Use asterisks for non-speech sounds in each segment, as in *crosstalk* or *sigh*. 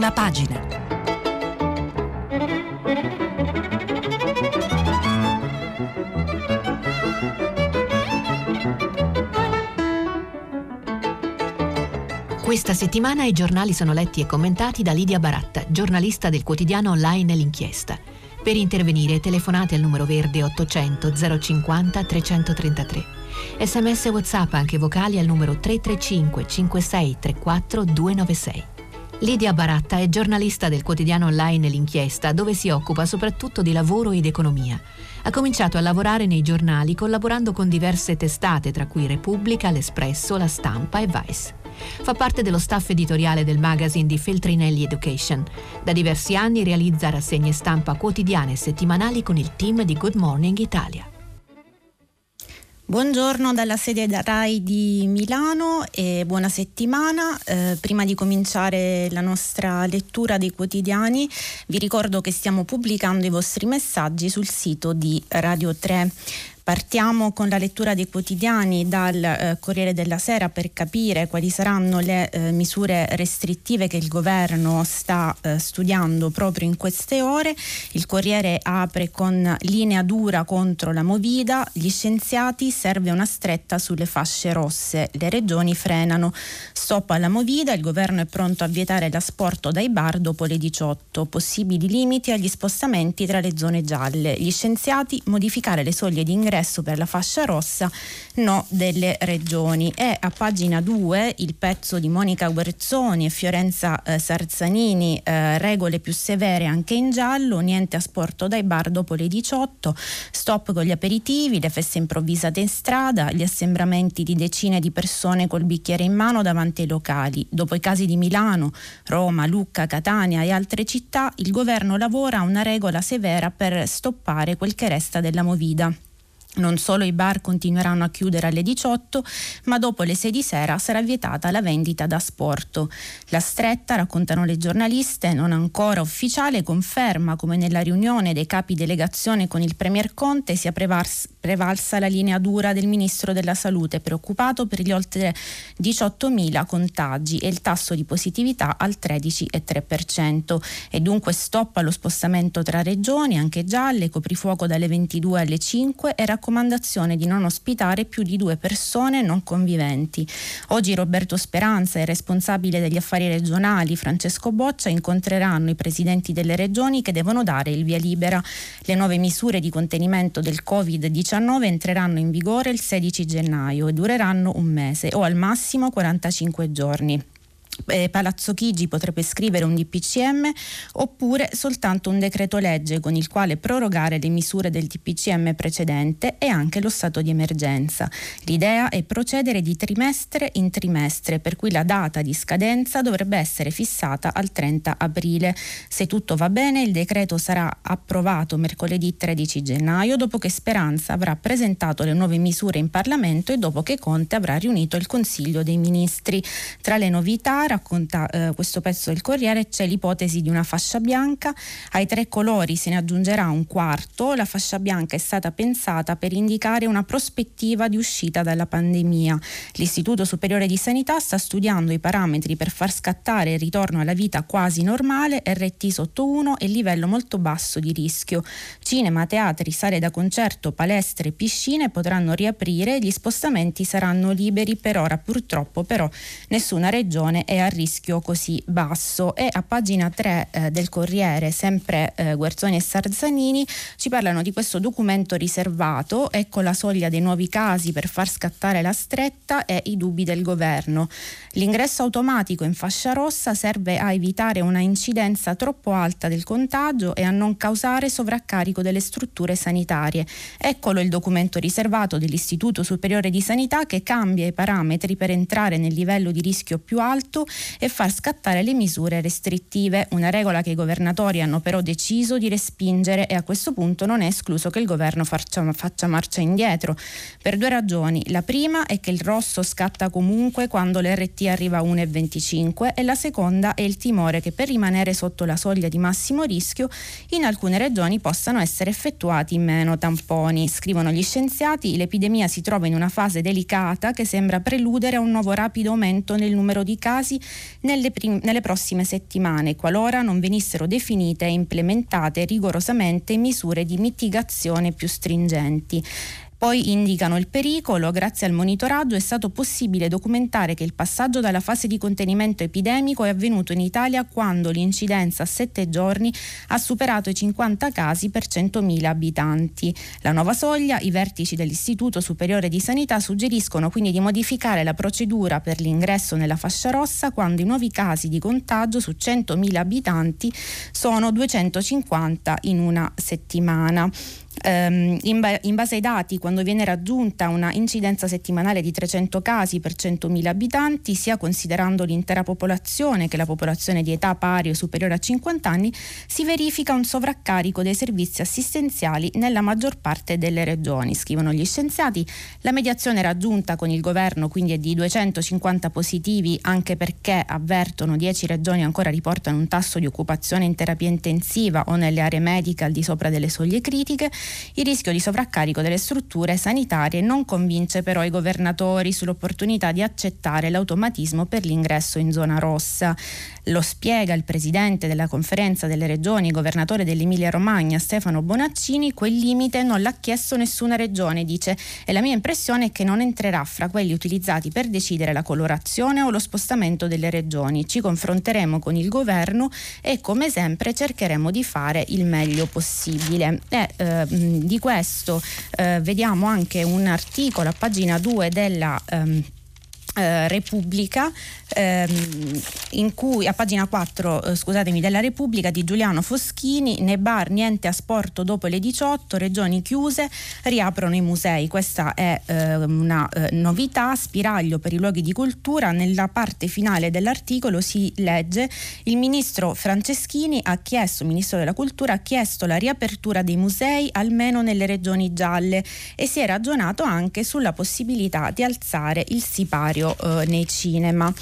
Prima pagina. Questa settimana i giornali sono letti e commentati da Lidia Baratta, giornalista del quotidiano online L'Inchiesta. Per intervenire telefonate al numero verde 800 050 333. Sms WhatsApp anche vocali al numero 335 56 34 296. Lidia Baratta è giornalista del quotidiano online L'Inchiesta, dove si occupa soprattutto di lavoro ed economia. Ha cominciato a lavorare nei giornali collaborando con diverse testate, tra cui Repubblica, L'Espresso, La Stampa e Vice. Fa parte dello staff editoriale del magazine di Feltrinelli Education. Da diversi anni realizza rassegne stampa quotidiane e settimanali con il team di Good Morning Italia. Buongiorno dalla sede RAI di Milano e buona settimana. Eh, prima di cominciare la nostra lettura dei quotidiani vi ricordo che stiamo pubblicando i vostri messaggi sul sito di Radio 3. Partiamo con la lettura dei quotidiani dal eh, Corriere della Sera per capire quali saranno le eh, misure restrittive che il governo sta eh, studiando proprio in queste ore. Il Corriere apre con linea dura contro la Movida, gli scienziati serve una stretta sulle fasce rosse, le regioni frenano. Stop alla Movida, il governo è pronto a vietare l'asporto dai bar dopo le 18, possibili limiti agli spostamenti tra le zone gialle. Gli scienziati modificare le soglie di ingresso ingresso per la fascia rossa, no delle regioni. E a pagina 2 il pezzo di Monica Guerzoni e Fiorenza eh, Sarzanini, eh, regole più severe anche in giallo, niente a sporto dai bar dopo le 18, stop con gli aperitivi, le feste improvvisate in strada, gli assembramenti di decine di persone col bicchiere in mano davanti ai locali. Dopo i casi di Milano, Roma, Lucca, Catania e altre città, il governo lavora a una regola severa per stoppare quel che resta della movida. Non solo i bar continueranno a chiudere alle 18, ma dopo le 6 di sera sarà vietata la vendita da sporto. La stretta, raccontano le giornaliste, non ancora ufficiale, conferma come nella riunione dei capi delegazione con il Premier Conte sia prevalsa la linea dura del Ministro della Salute, preoccupato per gli oltre 18.000 contagi e il tasso di positività al 13,3%. E dunque stop allo spostamento tra regioni, anche gialle, coprifuoco dalle 22 alle 5 e raccomandazione di non ospitare più di due persone non conviventi. Oggi Roberto Speranza e il responsabile degli affari regionali Francesco Boccia incontreranno i presidenti delle regioni che devono dare il via libera. Le nuove misure di contenimento del Covid-19 entreranno in vigore il 16 gennaio e dureranno un mese o al massimo 45 giorni eh, Palazzo Chigi potrebbe scrivere un DPCM oppure soltanto un decreto legge con il quale prorogare le misure del DPCM precedente e anche lo stato di emergenza. L'idea è procedere di trimestre in trimestre, per cui la data di scadenza dovrebbe essere fissata al 30 aprile. Se tutto va bene, il decreto sarà approvato mercoledì 13 gennaio, dopo che Speranza avrà presentato le nuove misure in Parlamento e dopo che Conte avrà riunito il Consiglio dei Ministri. Tra le novità racconta eh, questo pezzo del Corriere, c'è l'ipotesi di una fascia bianca, ai tre colori se ne aggiungerà un quarto, la fascia bianca è stata pensata per indicare una prospettiva di uscita dalla pandemia. L'Istituto Superiore di Sanità sta studiando i parametri per far scattare il ritorno alla vita quasi normale RT sotto 1 e livello molto basso di rischio. Cinema, teatri, sale da concerto, palestre, piscine potranno riaprire, gli spostamenti saranno liberi per ora purtroppo però nessuna regione è a rischio così basso e a pagina 3 eh, del Corriere, sempre eh, Guerzoni e Sarzanini, ci parlano di questo documento riservato, ecco la soglia dei nuovi casi per far scattare la stretta e i dubbi del governo. L'ingresso automatico in fascia rossa serve a evitare una incidenza troppo alta del contagio e a non causare sovraccarico delle strutture sanitarie. Eccolo il documento riservato dell'Istituto Superiore di Sanità che cambia i parametri per entrare nel livello di rischio più alto e far scattare le misure restrittive, una regola che i governatori hanno però deciso di respingere e a questo punto non è escluso che il governo faccia, faccia marcia indietro per due ragioni. La prima è che il rosso scatta comunque quando l'RT arriva a 1,25 e la seconda è il timore che per rimanere sotto la soglia di massimo rischio in alcune regioni possano essere effettuati meno tamponi. Scrivono gli scienziati, l'epidemia si trova in una fase delicata che sembra preludere a un nuovo rapido aumento nel numero di casi casi nelle, prim- nelle prossime settimane, qualora non venissero definite e implementate rigorosamente misure di mitigazione più stringenti. Poi indicano il pericolo, grazie al monitoraggio è stato possibile documentare che il passaggio dalla fase di contenimento epidemico è avvenuto in Italia quando l'incidenza a sette giorni ha superato i 50 casi per 100.000 abitanti. La nuova soglia, i vertici dell'Istituto Superiore di Sanità suggeriscono quindi di modificare la procedura per l'ingresso nella fascia rossa quando i nuovi casi di contagio su 100.000 abitanti sono 250 in una settimana. Um, in, ba- in, base ai dati, quando viene raggiunta una incidenza settimanale di 300 casi per 100.000 abitanti, sia considerando l'intera popolazione che la popolazione di età pari o superiore a 50 anni, si verifica un sovraccarico dei servizi assistenziali nella maggior parte delle regioni. Scrivono gli scienziati, la mediazione raggiunta con il governo quindi è di 250 positivi, anche perché avvertono 10 regioni ancora riportano un tasso di occupazione in terapia intensiva o nelle aree mediche al di sopra delle soglie critiche il rischio di sovraccarico delle strutture sanitarie non convince però i governatori sull'opportunità di accettare l'automatismo per l'ingresso in zona rossa. Lo spiega il presidente della conferenza delle regioni, governatore dell'Emilia Romagna, Stefano Bonaccini, quel limite non l'ha chiesto nessuna regione, dice, e la mia impressione è che non entrerà fra quelli utilizzati per decidere la colorazione o lo spostamento delle regioni. Ci confronteremo con il governo e come sempre cercheremo di fare il meglio possibile. E, eh, di questo eh, vediamo anche un articolo a pagina 2 della ehm, eh, Repubblica ehm, in cui a pagina 4 eh, scusatemi della Repubblica di Giuliano Foschini nei bar niente a sport dopo le 18 regioni chiuse riaprono i musei questa è eh, una novità spiraglio per i luoghi di cultura. Nella parte finale dell'articolo si legge il ministro Franceschini ha chiesto ministro della cultura ha chiesto la riapertura dei musei almeno nelle regioni gialle e si è ragionato anche sulla possibilità di alzare il sipario eh, nei cinema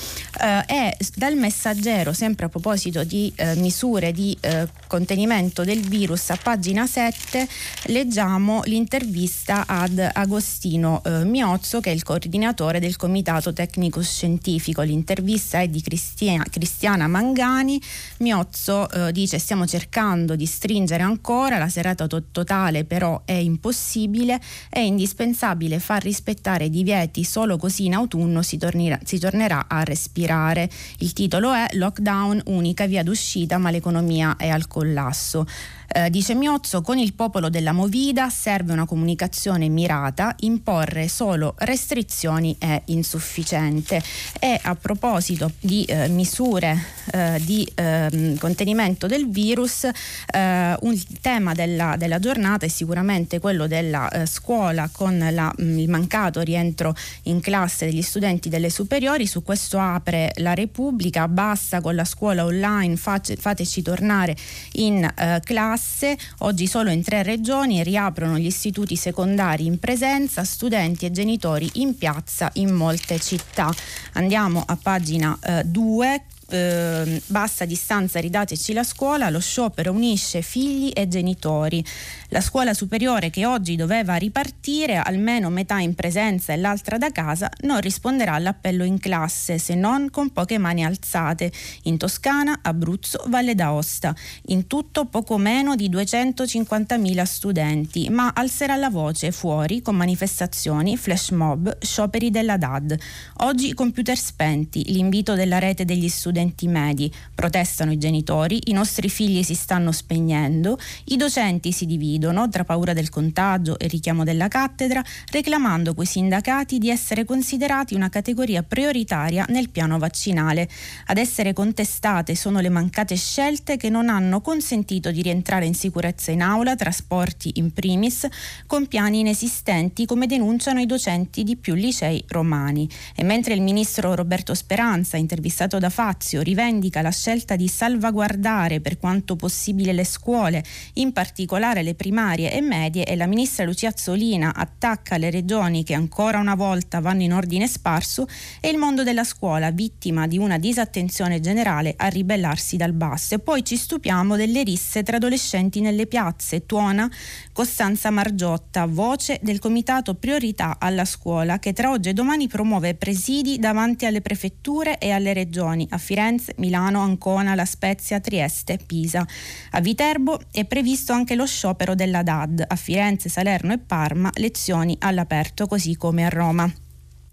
eh, e dal messaggero, sempre a proposito di eh, misure di eh, contenimento del virus, a pagina 7 leggiamo l'intervista ad Agostino eh, Miozzo che è il coordinatore del Comitato Tecnico Scientifico. L'intervista è di Cristina, Cristiana Mangani. Miozzo eh, dice stiamo cercando di stringere ancora, la serata to- totale però è impossibile, è indispensabile far rispettare i divieti, solo così in autunno si, tornerà, si tornerà a respirare. Il titolo è Lockdown, unica via d'uscita, ma l'economia è al collasso. Eh, dice Miozzo, con il popolo della Movida serve una comunicazione mirata, imporre solo restrizioni è insufficiente. E a proposito di eh, misure eh, di ehm, contenimento del virus, eh, un tema della, della, giornata è sicuramente quello della eh, scuola con la, mh, mm, il mancato rientro in classe degli studenti delle superiori. Su questo apre la Repubblica, basta con la scuola online, face, fateci tornare in eh, classe classe, oggi solo in tre regioni riaprono gli istituti secondari in presenza, studenti e genitori in piazza in molte città. Andiamo a pagina 2 eh, bassa distanza ridateci la scuola, lo sciopero unisce figli e genitori. La scuola superiore che oggi doveva ripartire, almeno metà in presenza e l'altra da casa, non risponderà all'appello in classe se non con poche mani alzate. In Toscana, Abruzzo, Valle d'Aosta. In tutto poco meno di 250.000 studenti, ma alzerà la voce fuori con manifestazioni, flash mob, scioperi della DAD. Oggi computer spenti, l'invito della rete degli studenti medi. Protestano i genitori, i nostri figli si stanno spegnendo, i docenti si dividono tra paura del contagio e richiamo della cattedra, reclamando quei sindacati di essere considerati una categoria prioritaria nel piano vaccinale. Ad essere contestate sono le mancate scelte che non hanno consentito di rientrare in sicurezza in aula, trasporti in primis, con piani inesistenti come denunciano i docenti di più licei romani. E mentre il ministro Roberto Speranza, intervistato da Fazio, Lazio rivendica la scelta di salvaguardare per quanto possibile le scuole, in particolare le primarie e medie e la ministra Lucia Azzolina attacca le regioni che ancora una volta vanno in ordine sparso e il mondo della scuola, vittima di una disattenzione generale, a ribellarsi dal basso. E poi ci stupiamo delle risse tra adolescenti nelle piazze. Tuona Costanza Margiotta, voce del Comitato Priorità alla Scuola, che tra oggi e domani promuove presidi davanti alle prefetture e alle regioni a Firenze, Milano, Ancona, La Spezia, Trieste, Pisa. A Viterbo è previsto anche lo sciopero della DAD, a Firenze, Salerno e Parma lezioni all'aperto così come a Roma.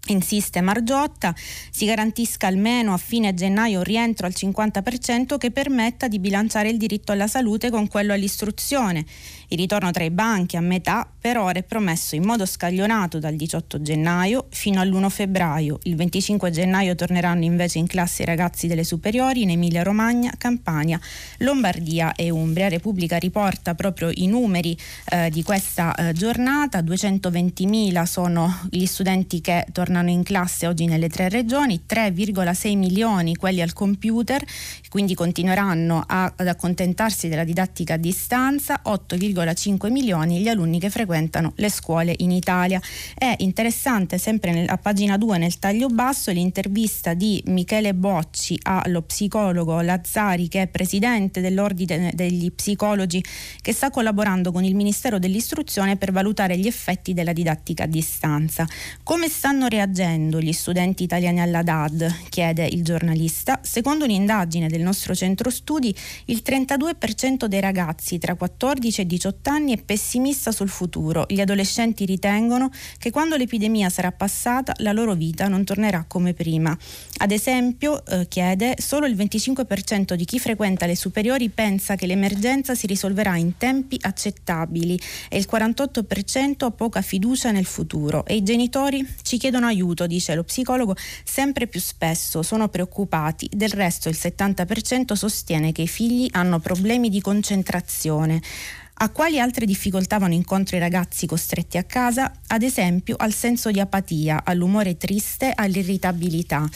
Insiste Margiotta, si garantisca almeno a fine gennaio un rientro al 50% che permetta di bilanciare il diritto alla salute con quello all'istruzione. Il ritorno tra i banchi a metà per ora è promesso in modo scaglionato dal 18 gennaio fino all'1 febbraio. Il 25 gennaio torneranno invece in classe i ragazzi delle superiori in Emilia Romagna, Campania, Lombardia e Umbria. Repubblica riporta proprio i numeri eh, di questa eh, giornata, 220.000 sono gli studenti che tornano in classe oggi nelle tre regioni, 3,6 milioni quelli al computer, quindi continueranno a, ad accontentarsi della didattica a distanza, 8,5 1,5 milioni gli alunni che frequentano le scuole in Italia. È interessante sempre nel, a pagina 2 nel taglio basso l'intervista di Michele Bocci allo psicologo Lazzari che è presidente dell'ordine degli psicologi che sta collaborando con il Ministero dell'Istruzione per valutare gli effetti della didattica a distanza. Come stanno reagendo gli studenti italiani alla DAD? chiede il giornalista. Secondo un'indagine del nostro centro studi, il 32% dei ragazzi tra 14 e 18 18 anni è pessimista sul futuro. Gli adolescenti ritengono che quando l'epidemia sarà passata la loro vita non tornerà come prima. Ad esempio, eh, chiede, solo il 25% di chi frequenta le superiori pensa che l'emergenza si risolverà in tempi accettabili e il 48% ha poca fiducia nel futuro e i genitori ci chiedono aiuto, dice lo psicologo, sempre più spesso sono preoccupati. Del resto il 70% sostiene che i figli hanno problemi di concentrazione. A quali altre difficoltà vanno incontro i ragazzi costretti a casa? Ad esempio al senso di apatia, all'umore triste, all'irritabilità.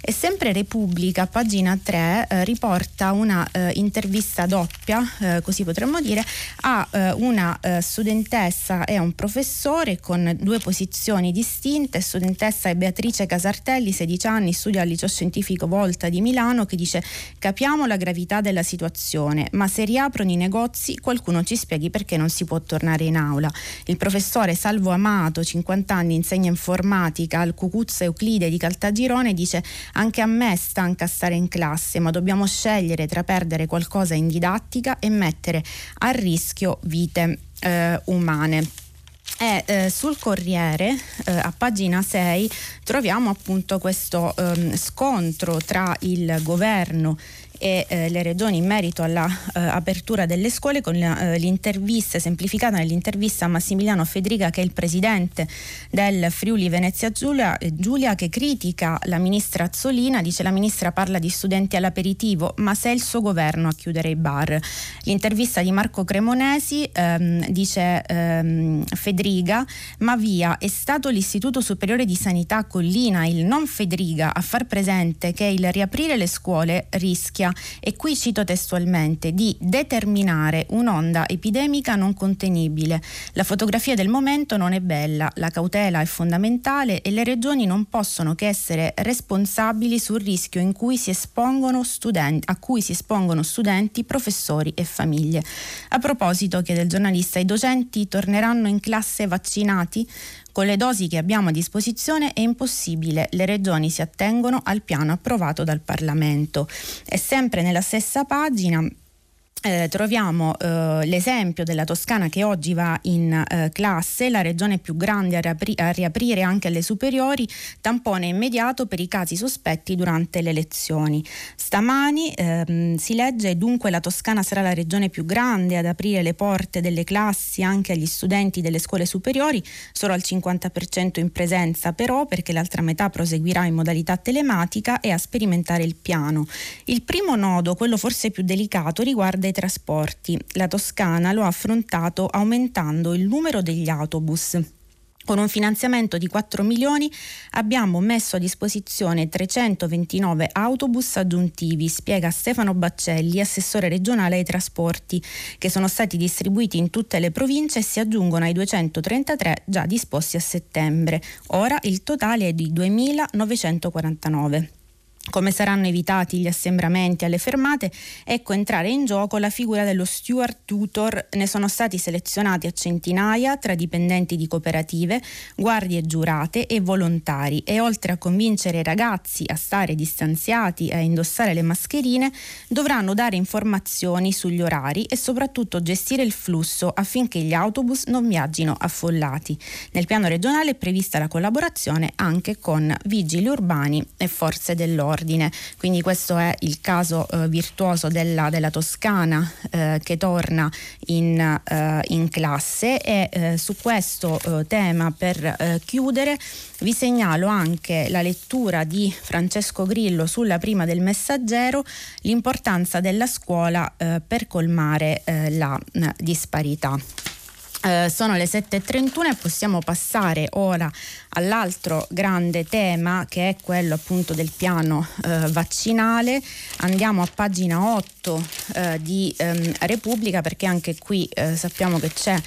E sempre Repubblica, pagina 3, eh, riporta una eh, intervista doppia, eh, così potremmo dire, a eh, una eh, studentessa e a un professore con due posizioni distinte. Studentessa è Beatrice Casartelli, 16 anni, studia al liceo scientifico Volta di Milano, che dice capiamo la gravità della situazione, ma se riaprono i negozi qualcuno ci spieghi perché non si può tornare in aula. Il professore Salvo Amato, 50 anni, insegna informatica al Cucuzza Euclide di Caltagirone, dice anche a me stanca stare in classe, ma dobbiamo scegliere tra perdere qualcosa in didattica e mettere a rischio vite eh, umane. E eh, sul Corriere, eh, a pagina 6, troviamo appunto questo ehm, scontro tra il governo eh, le regioni in merito all'apertura eh, delle scuole con eh, l'intervista semplificata nell'intervista a Massimiliano Federica che è il presidente del Friuli Venezia Giulia, eh, Giulia che critica la ministra Azzolina, dice la ministra parla di studenti all'aperitivo ma se è il suo governo a chiudere i bar. L'intervista di Marco Cremonesi ehm, dice ehm, Federica ma via è stato l'Istituto Superiore di Sanità Collina, il non Federica a far presente che il riaprire le scuole rischia, e qui cito testualmente, di determinare un'onda epidemica non contenibile. La fotografia del momento non è bella, la cautela è fondamentale e le regioni non possono che essere responsabili sul rischio cui studenti, a cui si espongono studenti, professori e famiglie. A proposito, chiede il giornalista, i docenti torneranno in classe vaccinati? Con le dosi che abbiamo a disposizione è impossibile, le regioni si attengono al piano approvato dal Parlamento. E sempre nella stessa pagina eh, troviamo eh, l'esempio della Toscana che oggi va in eh, classe, la regione più grande a, riapri- a, riaprire anche alle superiori, tampone immediato per i casi sospetti durante le elezioni. Stamani ehm, si legge dunque la Toscana sarà la regione più grande ad aprire le porte delle classi anche agli studenti delle scuole superiori, solo al 50% in presenza però perché l'altra metà proseguirà in modalità telematica e a sperimentare il piano. Il primo nodo, quello forse più delicato, riguarda i trasporti. La Toscana lo ha affrontato aumentando il numero degli autobus Con un finanziamento di 4 milioni abbiamo messo a disposizione 329 autobus aggiuntivi, spiega Stefano Baccelli, assessore regionale ai trasporti, che sono stati distribuiti in tutte le province e si aggiungono ai 233 già disposti a settembre. Ora il totale è di 2.949. Come saranno evitati gli assembramenti alle fermate, ecco entrare in gioco la figura dello steward tutor. Ne sono stati selezionati a centinaia tra dipendenti di cooperative, guardie giurate e volontari e oltre a convincere i ragazzi a stare distanziati e a indossare le mascherine, dovranno dare informazioni sugli orari e soprattutto gestire il flusso affinché gli autobus non viaggino affollati. Nel piano regionale è prevista la collaborazione anche con vigili urbani e forze dell'ordine ordine. Quindi questo è il caso eh, virtuoso della, della Toscana eh, che torna in, eh, in classe e eh, su questo eh, tema per chiudere vi segnalo anche la lettura di Francesco Grillo sulla prima del messaggero, l'importanza della scuola per colmare la disparità. Eh, sono le 7.31 e possiamo passare ora all'altro grande tema che è quello appunto del piano eh, vaccinale. Andiamo a pagina 8 eh, di ehm, Repubblica perché anche qui eh, sappiamo che c'è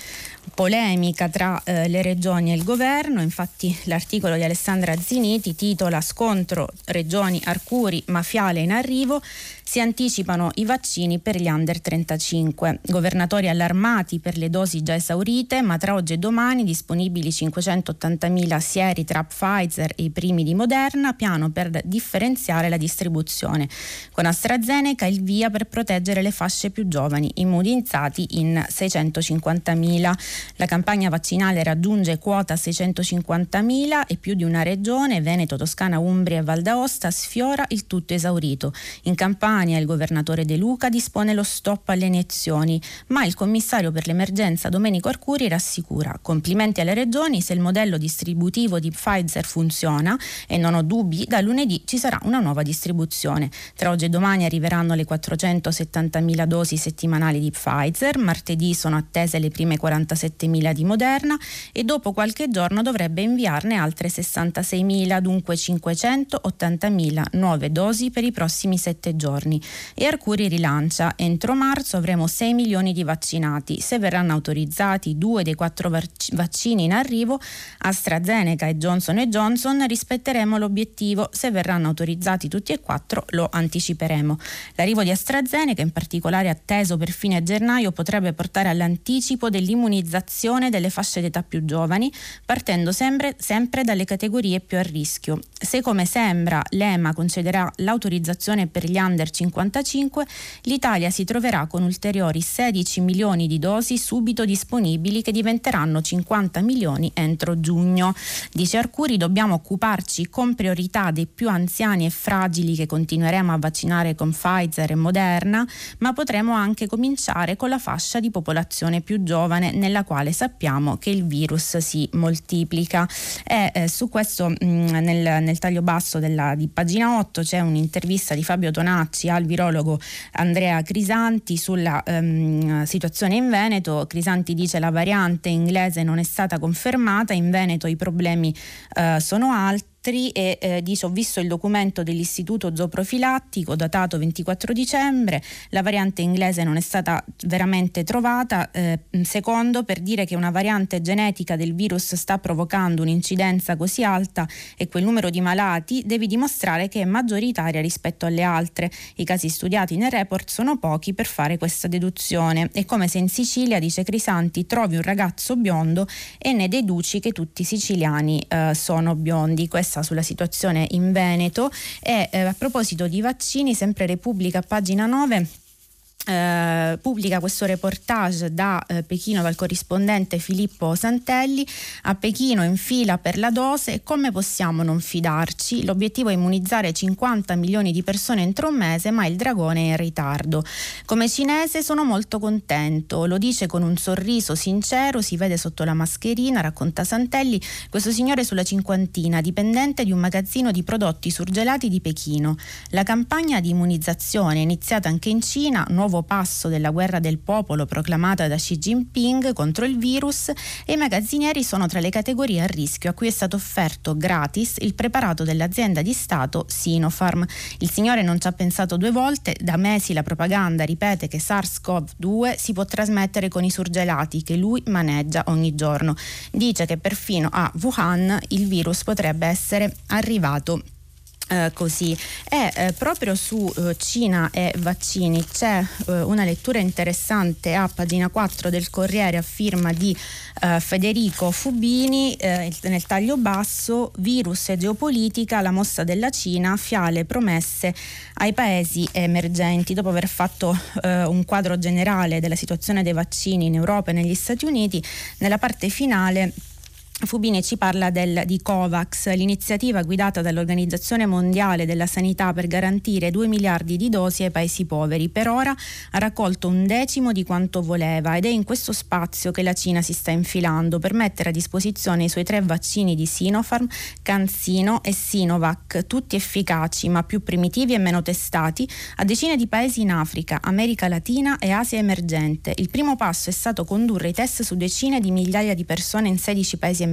polemica tra eh, le regioni e il governo, infatti l'articolo di Alessandra Ziniti titola Scontro regioni Arcuri, Mafiale in arrivo, si anticipano i vaccini per gli under 35. Governatori allarmati per le dosi già esaurite, ma tra oggi e domani disponibili 580.000 sieri tra Pfizer e i primi di Moderna, piano per differenziare la distribuzione. Con AstraZeneca il via per proteggere le fasce più giovani, immunizzati in 650.000. La campagna vaccinale raggiunge quota 650.000 e più di una regione, Veneto, Toscana, Umbria e Val d'Aosta, sfiora il tutto esaurito. In campagna Campania il governatore De Luca dispone lo stop alle iniezioni, ma il commissario per l'emergenza Domenico Arcuri rassicura complimenti alle regioni se il modello distributivo di Pfizer funziona e non ho dubbi, da lunedì ci sarà una nuova distribuzione. Tra oggi e domani arriveranno le 470.000 dosi settimanali di Pfizer, martedì sono attese le prime 47.000 di Moderna e dopo qualche giorno dovrebbe inviarne altre 66.000, dunque 580.000 nuove dosi per i prossimi sette giorni giorni e Arcuri rilancia entro marzo avremo 6 milioni di vaccinati. Se verranno autorizzati due dei quattro vaccini in arrivo, AstraZeneca e Johnson Johnson, rispetteremo l'obiettivo. Se verranno autorizzati tutti e quattro lo anticiperemo. L'arrivo di AstraZeneca, in particolare atteso per fine gennaio, potrebbe portare all'anticipo dell'immunizzazione delle fasce d'età più giovani, partendo sempre, sempre dalle categorie più a rischio. Se come sembra l'EMA concederà l'autorizzazione per gli under 55, l'Italia si troverà con ulteriori 16 milioni di dosi subito disponibili che diventeranno 50 milioni entro giugno. Dice Arcuri, dobbiamo occuparci con priorità dei più anziani e fragili che continueremo a vaccinare con Pfizer e Moderna, ma potremo anche cominciare con la fascia di popolazione più giovane nella quale sappiamo che il virus si moltiplica. E eh, su questo mh, nel, nel, taglio basso della, di pagina 8 c'è un'intervista di Fabio Tonacci al virologo Andrea Crisanti sulla um, situazione in Veneto. Crisanti dice la variante inglese non è stata confermata, in Veneto i problemi uh, sono alti altri e eh, ho visto il documento dell'istituto zooprofilattico datato 24 dicembre, la variante inglese non è stata veramente trovata, eh, secondo per dire che una variante genetica del virus sta provocando un'incidenza così alta e quel numero di malati devi dimostrare che è maggioritaria rispetto alle altre. I casi studiati nel report sono pochi per fare questa deduzione. È come se in Sicilia, dice Crisanti, trovi un ragazzo biondo e ne deduci che tutti i siciliani eh, sono biondi. Questa interessa sulla situazione in Veneto e eh, a proposito di vaccini, sempre Repubblica, pagina 9. Eh, pubblica questo reportage da eh, Pechino dal corrispondente Filippo Santelli. A Pechino in fila per la dose come possiamo non fidarci? L'obiettivo è immunizzare 50 milioni di persone entro un mese ma il dragone è in ritardo. Come cinese sono molto contento. Lo dice con un sorriso sincero si vede sotto la mascherina racconta Santelli questo signore sulla cinquantina dipendente di un magazzino di prodotti surgelati di Pechino. La campagna di immunizzazione iniziata anche in Cina nuovo nuovo passo della guerra del popolo proclamata da Xi Jinping contro il virus e i magazzinieri sono tra le categorie a rischio a cui è stato offerto gratis il preparato dell'azienda di Stato Sinopharm. Il signore non ci ha pensato due volte, da mesi la propaganda ripete che SARS-CoV-2 si può trasmettere con i surgelati che lui maneggia ogni giorno. Dice che perfino a Wuhan il virus potrebbe essere arrivato eh, così. E eh, proprio su eh, Cina e vaccini c'è eh, una lettura interessante a pagina 4 del Corriere a firma di eh, Federico Fubini nel taglio basso virus e geopolitica la mossa della Cina fiale promesse ai paesi emergenti. Dopo aver fatto un quadro generale della situazione dei vaccini in Europa e negli Stati Uniti nella parte finale Fubini ci parla del, di COVAX, l'iniziativa guidata dall'Organizzazione Mondiale della Sanità per garantire 2 miliardi di dosi ai paesi poveri. Per ora ha raccolto un decimo di quanto voleva ed è in questo spazio che la Cina si sta infilando per mettere a disposizione i suoi tre vaccini di Sinopharm, CanSino e Sinovac, tutti efficaci ma più primitivi e meno testati, a decine di paesi in Africa, America Latina e Asia emergente. Il primo passo è stato condurre i test su decine di migliaia di persone in 16 paesi emergenti,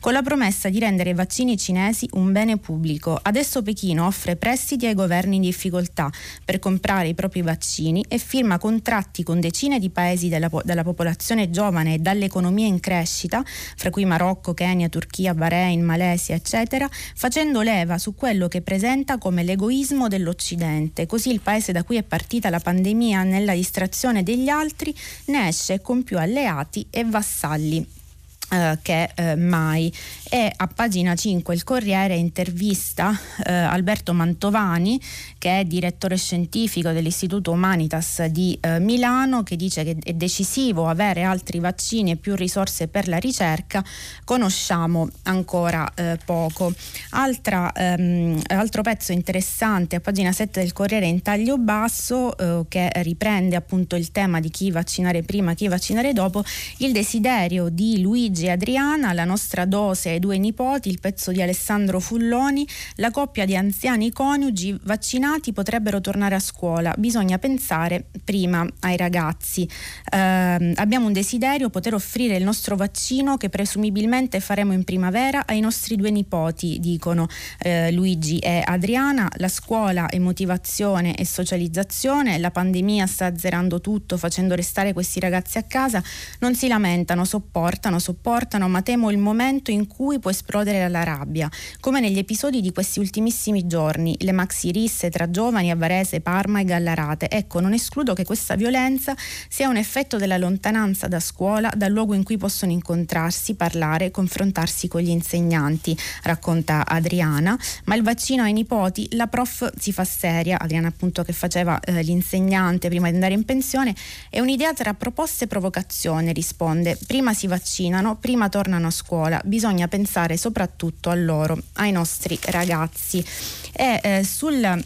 con la promessa di rendere i vaccini cinesi un bene pubblico. Adesso Pechino offre prestiti ai governi in difficoltà per comprare i propri vaccini e firma contratti con decine di paesi della, della popolazione giovane e dall'economia in crescita, fra cui Marocco, Kenya, Turchia, Bahrain, Malesia, eccetera, facendo leva su quello che presenta come l'egoismo dell'Occidente. Così il paese da cui è partita la pandemia nella distrazione degli altri ne esce con più alleati e vassalli. Uh, che uh, mai. E a pagina 5 il Corriere intervista eh, Alberto Mantovani che è direttore scientifico dell'Istituto Humanitas di eh, Milano che dice che è decisivo avere altri vaccini e più risorse per la ricerca. Conosciamo ancora eh, poco. Altra, ehm, altro pezzo interessante a pagina 7 del Corriere in taglio basso eh, che riprende appunto il tema di chi vaccinare prima chi vaccinare dopo il desiderio di Luigi e Adriana la nostra dose ai due nipoti, il pezzo di Alessandro Fulloni, la coppia di anziani coniugi vaccinati potrebbero tornare a scuola, bisogna pensare prima ai ragazzi. Eh, abbiamo un desiderio, poter offrire il nostro vaccino che presumibilmente faremo in primavera ai nostri due nipoti, dicono eh, Luigi e Adriana. La scuola è motivazione e socializzazione, la pandemia sta azzerando tutto facendo restare questi ragazzi a casa, non si lamentano, sopportano, sopportano, ma temo il momento in cui può esplodere la rabbia, come negli episodi di questi ultimissimi giorni, le maxi risse tra giovani a Varese, Parma e Gallarate. Ecco, non escludo che questa violenza sia un effetto della lontananza da scuola, dal luogo in cui possono incontrarsi, parlare, confrontarsi con gli insegnanti, racconta Adriana, ma il vaccino ai nipoti, la prof si fa seria, Adriana appunto che faceva eh, l'insegnante prima di andare in pensione, è un'idea tra proposta e provocazione, risponde, prima si vaccinano, prima tornano a scuola, bisogna pensare soprattutto a loro, ai nostri ragazzi. E eh, sul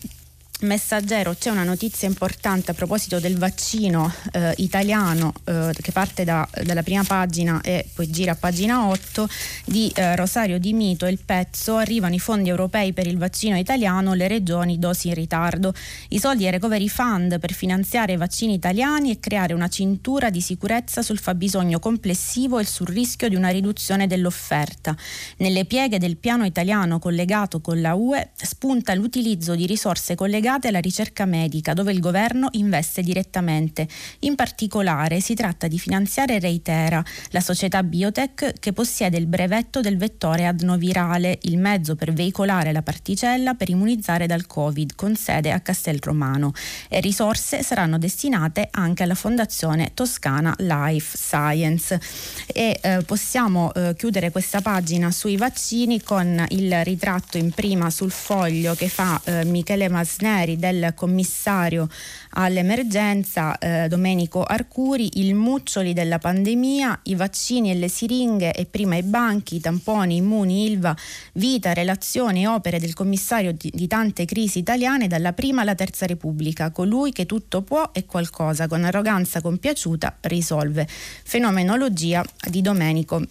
Messaggero c'è una notizia importante a proposito del vaccino eh, italiano eh, che parte da, dalla prima pagina e poi gira a pagina 8 di eh, Rosario Di Mito il pezzo arrivano i fondi europei per il vaccino italiano le regioni dosi in ritardo. I soldi e recovery fund per finanziare i vaccini italiani e creare una cintura di sicurezza sul fabbisogno complessivo e sul rischio di una riduzione dell'offerta. Nelle pieghe del piano italiano collegato con la UE spunta l'utilizzo di risorse collegate legate alla ricerca medica, dove il governo investe direttamente. In particolare si tratta di finanziare Reitera, la società biotech che possiede il brevetto del vettore adenovirale, il mezzo per veicolare la particella per immunizzare dal Covid, con sede a Castelromano. E risorse saranno destinate anche alla Fondazione Toscana Life Science. E eh, possiamo eh, chiudere questa pagina sui vaccini con il ritratto in prima sul foglio che fa eh, Michele Masneri ieri del commissario all'emergenza eh, Domenico Arcuri, il muccioli della pandemia, i vaccini e le siringhe e prima i banchi, i tamponi, immuni, Ilva, vita, relazioni e opere del commissario di, di tante crisi italiane dalla prima alla terza repubblica, colui che tutto può e qualcosa con arroganza compiaciuta risolve. Fenomenologia di Domenico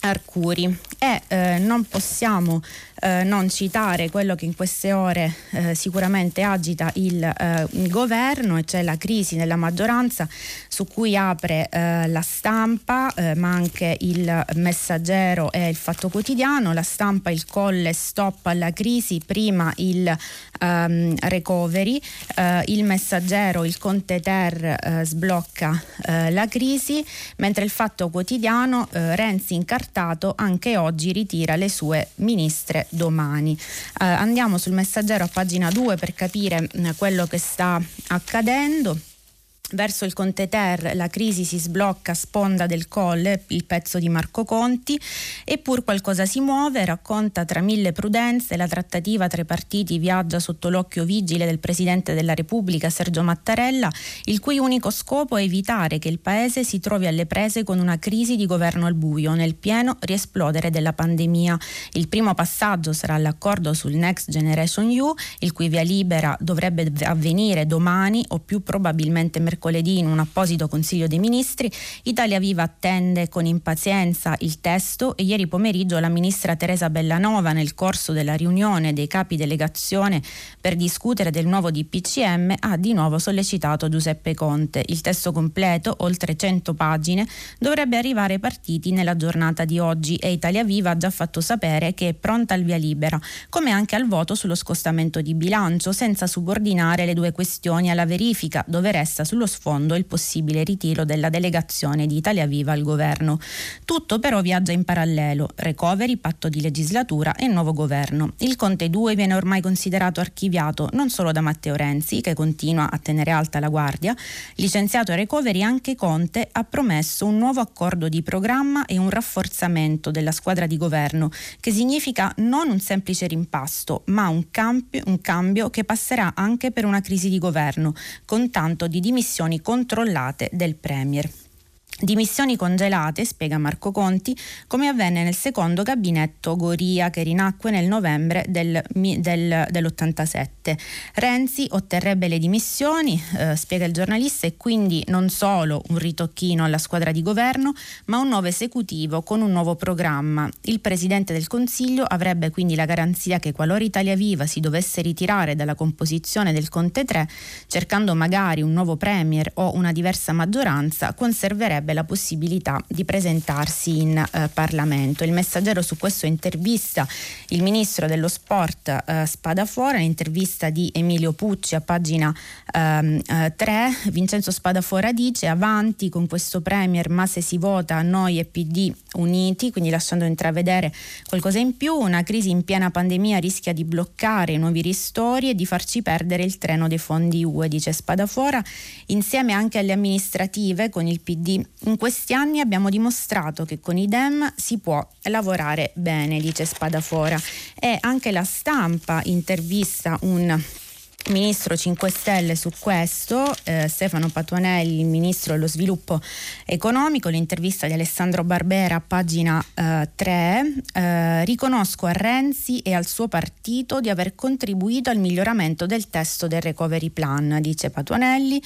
Arcuri e eh, non possiamo eh, non citare quello che in queste ore eh, sicuramente agita il, eh, il, governo e cioè la crisi nella maggioranza su cui apre eh, la stampa eh, ma anche il messaggero e il fatto quotidiano. La stampa il colle stop alla crisi, prima il um, recovery, il messaggero il Conte Ter sblocca la crisi, mentre il fatto quotidiano Renzi incartato anche oggi ritira le sue ministre domani. Eh, andiamo sul messaggero a pagina 2 per capire eh, quello che sta accadendo. Verso il Conte Ter la crisi si sblocca a sponda del Colle, il pezzo di Marco Conti, eppur qualcosa si muove, racconta tra mille prudenze, la trattativa tra i partiti viaggia sotto l'occhio vigile del Presidente della Repubblica Sergio Mattarella, il cui unico scopo è evitare che il Paese si trovi alle prese con una crisi di governo al buio, nel pieno riesplodere della pandemia. Il primo passaggio sarà l'accordo sul Next Generation EU, il cui via libera dovrebbe avvenire domani o più probabilmente mercoledì mercoledì in un apposito Consiglio dei Ministri, Italia Viva attende con impazienza il testo e ieri pomeriggio la ministra Teresa Bellanova nel corso della riunione dei capi delegazione per discutere del nuovo DPCM ha di nuovo sollecitato Giuseppe Conte. Il testo completo, oltre 100 pagine, dovrebbe arrivare ai partiti nella giornata di oggi e Italia Viva ha già fatto sapere che è pronta al via libera, come anche al voto sullo scostamento di bilancio, senza subordinare le due questioni alla verifica, dove resta sullo sullo sfondo il possibile ritiro della delegazione di Italia Viva al governo. Tutto però viaggia in parallelo, recovery, patto di legislatura e nuovo governo. Il Conte 2 viene ormai considerato archiviato non solo da Matteo Renzi, che continua a tenere alta la guardia, licenziato recovery anche Conte ha promesso un nuovo accordo di programma e un rafforzamento della squadra di governo, che significa non un semplice rimpasto, ma un cambio, un cambio che passerà anche per una crisi di governo, con tanto di dimissioni dimissioni controllate del Premier. Dimissioni congelate, spiega Marco Conti, come avvenne nel secondo gabinetto Goria che rinacque nel novembre del, del, dell'87. Renzi otterrebbe le dimissioni, eh, spiega il giornalista, e quindi non solo un ritocchino alla squadra di governo, ma un nuovo esecutivo con un nuovo programma. Il Presidente del Consiglio avrebbe quindi la garanzia che qualora Italia Viva si dovesse ritirare dalla composizione del Conte 3, cercando magari un nuovo Premier o una diversa maggioranza, conserverebbe avrebbe la possibilità di presentarsi in eh, Parlamento. Il messaggero su questo intervista il ministro dello sport eh, Spadafora, l'intervista di Emilio Pucci a pagina ehm, eh, 3, Vincenzo Spadafora dice avanti con questo Premier ma se si vota noi e PD uniti, quindi lasciando intravedere qualcosa in più, una crisi in piena pandemia rischia di bloccare nuovi ristori e di farci perdere il treno dei fondi UE, dice Spadafora, insieme anche alle amministrative con il PD in questi anni abbiamo dimostrato che con i DEM si può lavorare bene, dice Spadafora. E anche la stampa intervista un Ministro 5 Stelle su questo, eh, Stefano Patuanelli, Ministro dello Sviluppo Economico, l'intervista di Alessandro Barbera, pagina eh, 3, eh, riconosco a Renzi e al suo partito di aver contribuito al miglioramento del testo del recovery plan, dice Patuanelli.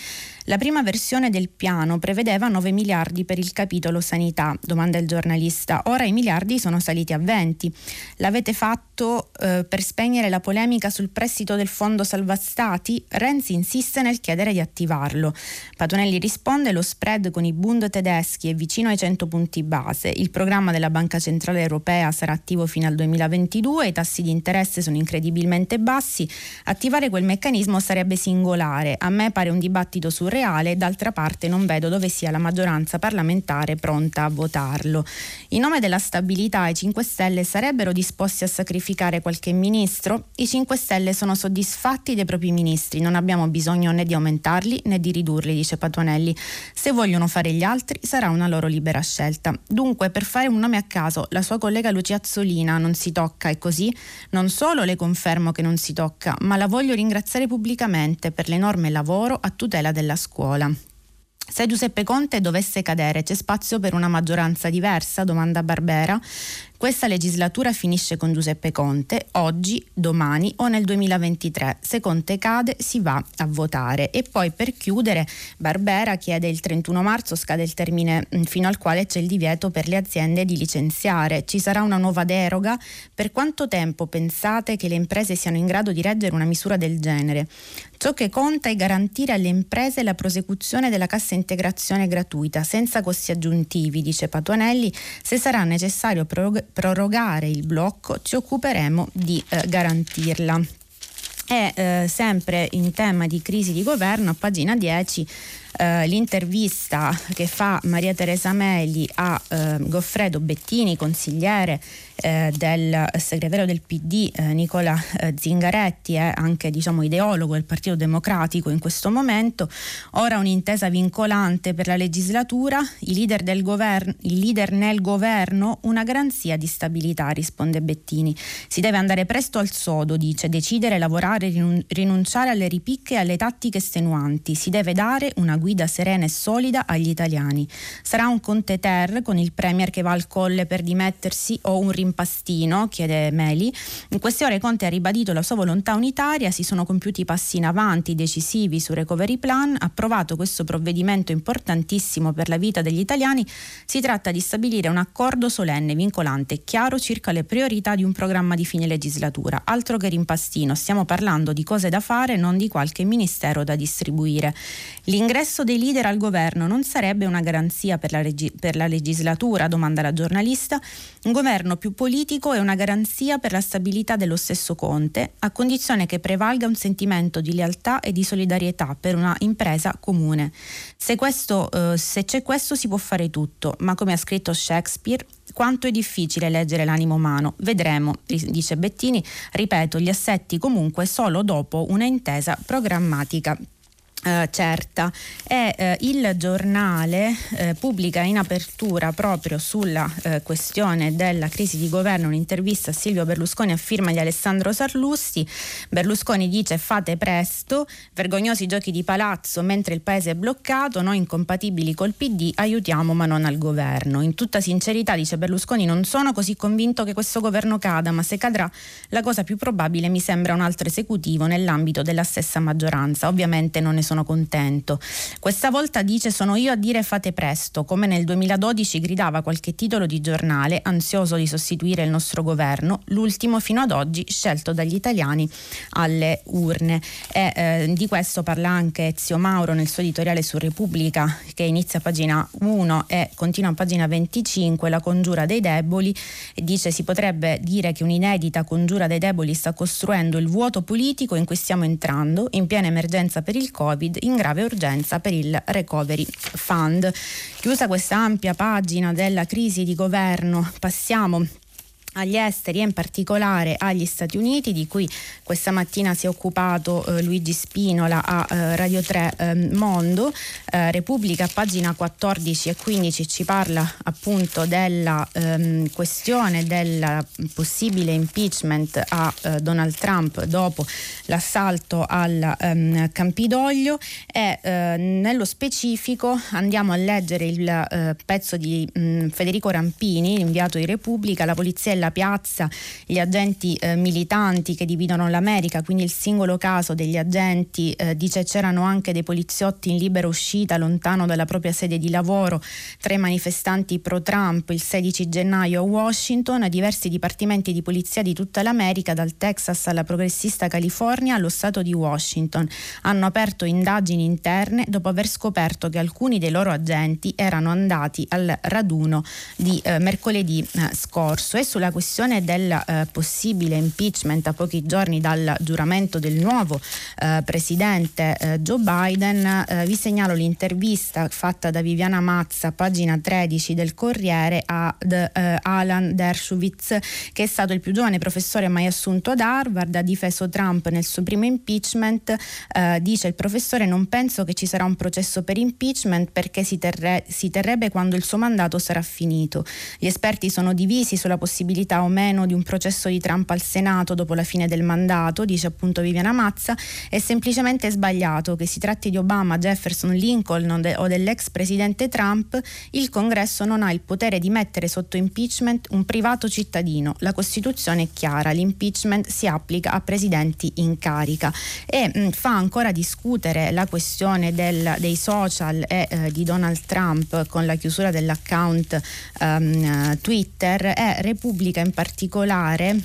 La prima versione del piano prevedeva 9 miliardi per il capitolo sanità, domanda il giornalista. Ora i miliardi sono saliti a 20. L'avete fatto eh, per spegnere la polemica sul prestito del fondo salva stati? Renzi insiste nel chiedere di attivarlo. Patonelli risponde lo spread con i Bund tedeschi è vicino ai 100 punti base. Il programma della Banca Centrale Europea sarà attivo fino al 2022, i tassi di interesse sono incredibilmente bassi. Attivare quel meccanismo sarebbe singolare. A me pare un dibattito surreale reale, d'altra parte non vedo dove sia la maggioranza parlamentare pronta a votarlo. In nome della stabilità i 5 Stelle sarebbero disposti a sacrificare qualche ministro? I 5 Stelle sono soddisfatti dei propri ministri, non abbiamo bisogno né di aumentarli né di ridurli, dice Patuanelli. Se vogliono fare gli altri sarà una loro libera scelta. Dunque, per fare un nome a caso, la sua collega Lucia Azzolina non si tocca e così non solo le confermo che non si tocca, ma la voglio ringraziare pubblicamente per l'enorme lavoro a tutela della scuola scuola. Se Giuseppe Conte dovesse cadere, c'è spazio per una maggioranza diversa? Domanda Barbera. Questa legislatura finisce con Giuseppe Conte, oggi, domani o nel 2023. Se Conte cade si va a votare. E poi per chiudere Barbera chiede il 31 marzo scade il termine mm, fino al quale c'è il divieto per le aziende di licenziare. Ci sarà una nuova deroga? Per quanto tempo pensate che le imprese siano in grado di reggere una misura del genere? Ciò che conta è garantire alle imprese la prosecuzione della cassa integrazione gratuita senza costi aggiuntivi, dice Patuanelli. Se sarà necessario prorogare il blocco ci occuperemo di eh, garantirla. E eh, sempre in tema di crisi di governo, a pagina 10 eh, l'intervista che fa Maria Teresa Meli a eh, Goffredo Bettini, consigliere eh, del segretario del PD eh, Nicola eh, Zingaretti è anche diciamo, ideologo del Partito Democratico in questo momento. Ora un'intesa vincolante per la legislatura, i leader, del governo, i leader nel governo, una garanzia di stabilità, risponde Bettini. Si deve andare presto al sodo, dice, decidere, lavorare, rinunciare alle ripicche e alle tattiche estenuanti. Si deve dare una guida serena e solida agli italiani. Sarà un Conte Ter con il Premier che va al colle per dimettersi o un rimpastino, chiede Meli. In queste ore Conte ha ribadito la sua volontà unitaria, si sono compiuti passi in avanti decisivi su Recovery Plan, ha approvato questo provvedimento importantissimo per la vita degli italiani. Si tratta di stabilire un accordo solenne, vincolante e chiaro circa le priorità di un programma di fine legislatura. Altro che rimpastino, stiamo parlando di cose da fare, non di qualche ministero da distribuire. L'ingresso dei leader al governo non sarebbe una garanzia per la, regi- per la legislatura, domanda la giornalista. Un governo più politico è una garanzia per la stabilità dello stesso Conte, a condizione che prevalga un sentimento di lealtà e di solidarietà per una impresa comune. Se, questo, eh, se c'è questo si può fare tutto, ma come ha scritto Shakespeare, quanto è difficile leggere l'animo umano. Vedremo, dice Bettini, ripeto, gli assetti comunque solo dopo una intesa programmatica Uh, certa e uh, il giornale uh, pubblica in apertura proprio sulla questione della crisi di governo. Un'intervista a Silvio Berlusconi a firma di Alessandro Sarlusti Berlusconi dice fate presto vergognosi giochi di palazzo mentre il paese è bloccato noi incompatibili col PD aiutiamo ma non al governo. In tutta sincerità dice Berlusconi non sono così convinto che questo governo cada ma se cadrà la cosa più probabile mi sembra un altro esecutivo nell'ambito della stessa maggioranza. Ovviamente non ne sono contento. Questa volta dice sono io a dire fate presto, come nel 2012 gridava qualche titolo di giornale ansioso di sostituire il nostro governo, l'ultimo fino ad oggi scelto dagli italiani alle urne. E, eh, di questo parla anche Ezio Mauro nel suo editoriale su Repubblica che inizia a pagina 1 e continua a pagina 25, la congiura dei deboli, e dice si potrebbe dire che un'inedita congiura dei deboli sta costruendo il vuoto politico in cui stiamo entrando in piena emergenza per il Covid Covid in grave urgenza per il Recovery Fund. Chiusa questa ampia pagina della crisi di governo, passiamo agli esteri e in particolare agli Stati Uniti di cui questa mattina si è occupato eh, Luigi Spinola a eh, Radio 3 eh, Mondo. Eh, Repubblica, pagina 14 e 15 ci parla appunto della ehm, questione del possibile impeachment a eh, Donald Trump dopo l'assalto al ehm, Campidoglio e eh, nello specifico andiamo a leggere il pezzo di mh, mm, Federico Rampini, inviato di Repubblica, la polizia e la piazza, gli agenti eh, militanti che dividono l'America, quindi il singolo caso degli agenti eh, dice c'erano anche dei poliziotti in libera uscita lontano dalla propria sede di lavoro, tre manifestanti pro Trump il 16 gennaio a Washington, diversi dipartimenti di polizia di tutta l'America, dal Texas alla progressista California allo stato di Washington, hanno aperto indagini interne dopo aver scoperto che alcuni dei loro agenti erano andati al raduno di eh, mercoledì eh, scorso. E sulla questione del eh, possibile impeachment a pochi giorni dal giuramento del nuovo eh, presidente eh, Joe Biden, eh, vi segnalo l'intervista fatta da Viviana Mazza, pagina 13 del Corriere, ad eh, Alan Dershowitz, che è stato il più giovane professore mai assunto ad Harvard, ha difeso Trump nel suo primo impeachment. Eh, dice il professore: Non penso che ci sarà un processo per impeachment perché si, terre- si terrebbe quando il suo mandato sarà finito. Gli esperti sono divisi sulla possibilità possibilità o meno di un processo di Trump al Senato dopo la fine del mandato, dice appunto Viviana Mazza, è semplicemente sbagliato che si tratti di Obama, Jefferson, Lincoln o dell'ex presidente Trump, il Congresso non ha il potere di mettere sotto impeachment un privato cittadino. La Costituzione è chiara, l'impeachment si applica a presidenti in carica e mh, fa ancora discutere la questione del, dei social e eh, di Donald Trump con la chiusura dell'account um, Twitter e Repubblica in particolare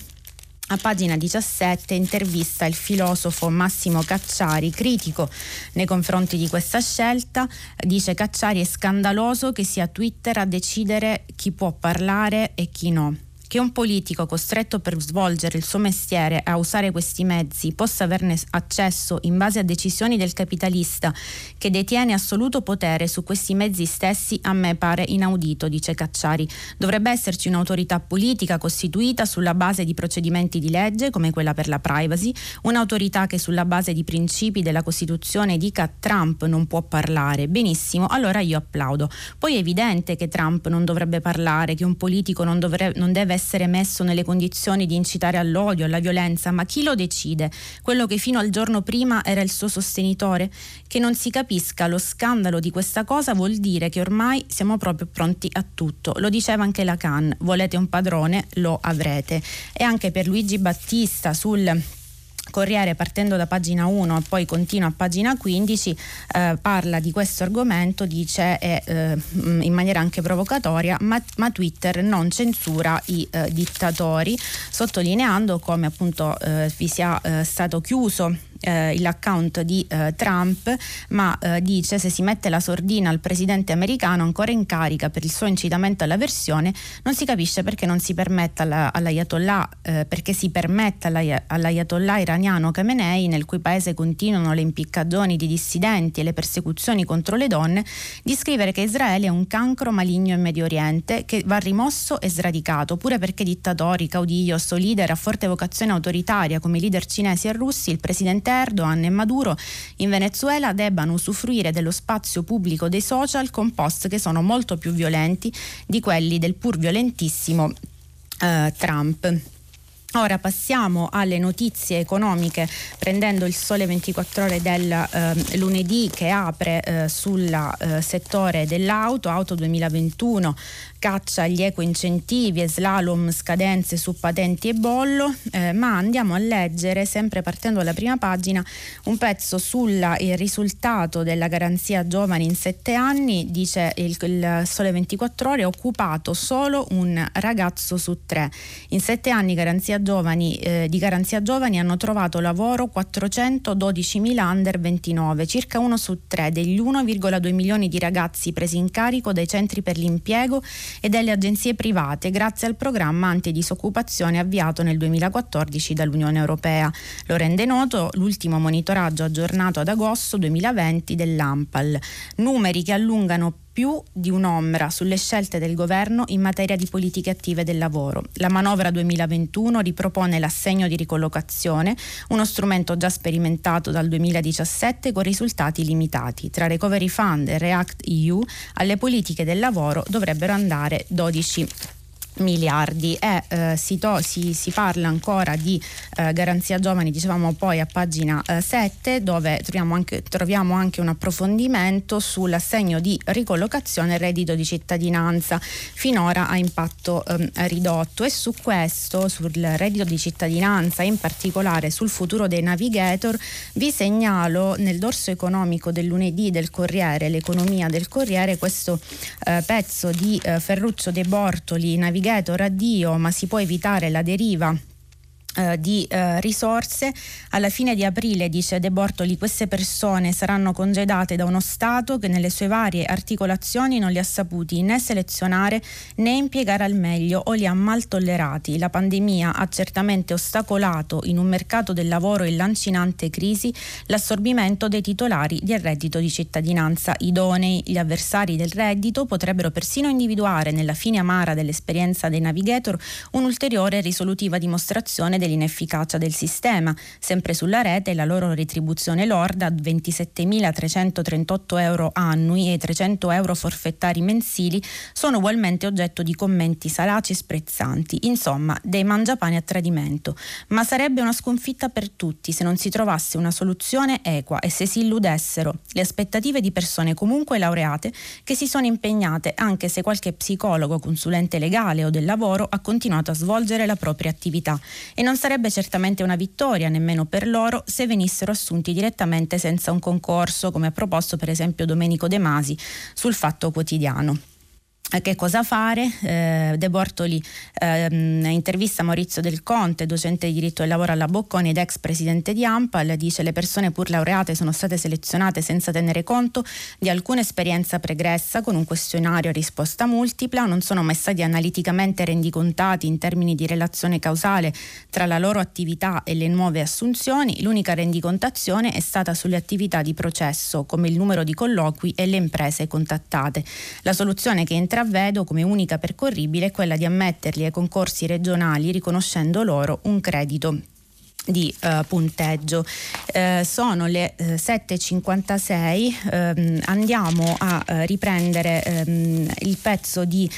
a pagina 17 intervista il filosofo Massimo Cacciari, critico nei confronti di questa scelta. Dice Cacciari è scandaloso che sia Twitter a decidere chi può parlare e chi no che un politico costretto per svolgere il suo mestiere a usare questi mezzi possa averne accesso in base a decisioni del capitalista che detiene assoluto potere su questi mezzi stessi a me pare inaudito, dice Cacciari. Dovrebbe esserci un'autorità politica costituita sulla base di procedimenti di legge come quella per la privacy, un'autorità che sulla base di principi della Costituzione dica Trump non può parlare. Benissimo, allora io applaudo. Poi è evidente che Trump non dovrebbe parlare, che un politico non, dovrebbe, non deve essere essere messo nelle condizioni di incitare all'odio, alla violenza, ma chi lo decide? Quello che fino al giorno prima era il suo sostenitore? Che non si capisca lo scandalo di questa cosa vuol dire che ormai siamo proprio pronti a tutto. Lo diceva anche Lacan, volete un padrone, lo avrete. E anche per Luigi Battista sul Corriere partendo da pagina 1 e poi continua a pagina 15 eh, parla di questo argomento, dice eh, in maniera anche provocatoria ma, ma Twitter non censura i eh, dittatori, sottolineando come appunto eh, vi sia eh, stato chiuso eh, l'account di eh, Trump, ma eh, dice se si mette la sordina al presidente americano ancora in carica per il suo incitamento alla versione, non si capisce perché non si permetta alla, all'ayatollah, eh, perché si permetta all'ayatollah iraniano Khamenei, nel cui paese continuano le impiccagioni di dissidenti e le persecuzioni contro le donne, di scrivere che Israele è un cancro maligno in Medio Oriente che va rimosso e sradicato, pure perché dittatori, caudillos o leader a forte vocazione autoritaria come i leader cinesi e russi, il presidente Erdogan e Maduro in Venezuela debbano usufruire dello spazio pubblico dei social con post che sono molto più violenti di quelli del pur violentissimo eh, Trump. Ora passiamo alle notizie economiche prendendo il sole 24 ore del eh, lunedì che apre eh, sul eh, settore dell'auto, auto 2021 caccia agli eco-incentivi e slalom scadenze su patenti e bollo, eh, ma andiamo a leggere, sempre partendo dalla prima pagina, un pezzo sul risultato della garanzia giovani in sette anni, dice il, il Sole 24 Ore, occupato solo un ragazzo su tre. In sette anni garanzia giovani, eh, di garanzia giovani hanno trovato lavoro 412.000 under 29, circa uno su tre degli 1,2 milioni di ragazzi presi in carico dai centri per l'impiego e delle agenzie private grazie al programma antidisoccupazione avviato nel 2014 dall'Unione Europea. Lo rende noto l'ultimo monitoraggio aggiornato ad agosto 2020 dell'AMPAL. Numeri che allungano più di un'ombra sulle scelte del governo in materia di politiche attive del lavoro. La manovra 2021 ripropone l'assegno di ricollocazione, uno strumento già sperimentato dal 2017 con risultati limitati. Tra Recovery Fund e React EU alle politiche del lavoro dovrebbero andare 12 miliardi e eh, si, to- si, si, parla ancora di eh, garanzia giovani, dicevamo poi a pagina eh, 7 dove troviamo anche, troviamo anche, un approfondimento sull'assegno di ricollocazione reddito di cittadinanza finora a impatto ehm, ridotto. E su questo, sul reddito di cittadinanza in particolare sul futuro dei navigator vi segnalo nel dorso economico del lunedì del Corriere, l'economia del Corriere, questo eh, pezzo di eh, Ferruccio De Bortoli, navigator navigator addio, ma si può evitare la deriva eh, di eh, risorse. Alla fine di aprile, dice De Bortoli, queste persone saranno congedate da uno Stato che nelle sue varie articolazioni non li ha saputi né selezionare né impiegare al meglio o li ha mal tollerati. La pandemia ha certamente ostacolato in un mercato del lavoro in lancinante crisi l'assorbimento dei titolari del reddito di cittadinanza idonei. Gli avversari del reddito potrebbero persino individuare nella fine amara dell'esperienza dei navigator un'ulteriore risolutiva dimostrazione dell'inefficacia del sistema. Sempre sulla rete la loro retribuzione lorda 27.338 euro annui e 300 euro forfettari mensili sono ugualmente oggetto di commenti salaci e sprezzanti, insomma dei mangiapani a tradimento. Ma sarebbe una sconfitta per tutti se non si trovasse una soluzione equa e se si illudessero le aspettative di persone comunque laureate che si sono impegnate anche se qualche psicologo, consulente legale o del lavoro ha continuato a svolgere la propria attività e non sarebbe certamente una vittoria nemmeno per loro se venissero assunti direttamente senza un concorso come ha proposto per esempio Domenico De Masi sul Fatto Quotidiano che cosa fare. Eh, De Bortoli ehm, intervista Maurizio Del Conte, docente di diritto del lavoro alla Bocconi ed ex presidente di AMPAL, dice le persone pur laureate sono state selezionate senza tenere conto di alcuna esperienza pregressa con un questionario a risposta multipla, non sono mai stati analiticamente rendicontati in termini di relazione causale tra la loro attività e le nuove assunzioni, l'unica rendicontazione è stata sulle attività di processo come il numero di colloqui e le imprese contattate. La soluzione che entra intravvedo come unica percorribile quella di ammetterli ai concorsi regionali riconoscendo loro un credito di uh, punteggio. Uh, sono le uh, 7.56, uh, andiamo a riprendere um, il pezzo di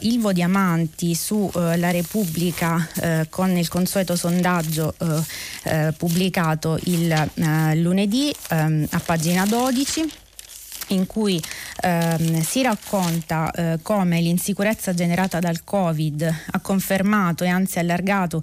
Ilvo Diamanti sulla Repubblica con il consueto sondaggio pubblicato il lunedì um, a pagina 12 in cui ehm, si racconta eh, come l'insicurezza generata dal Covid ha confermato e anzi allargato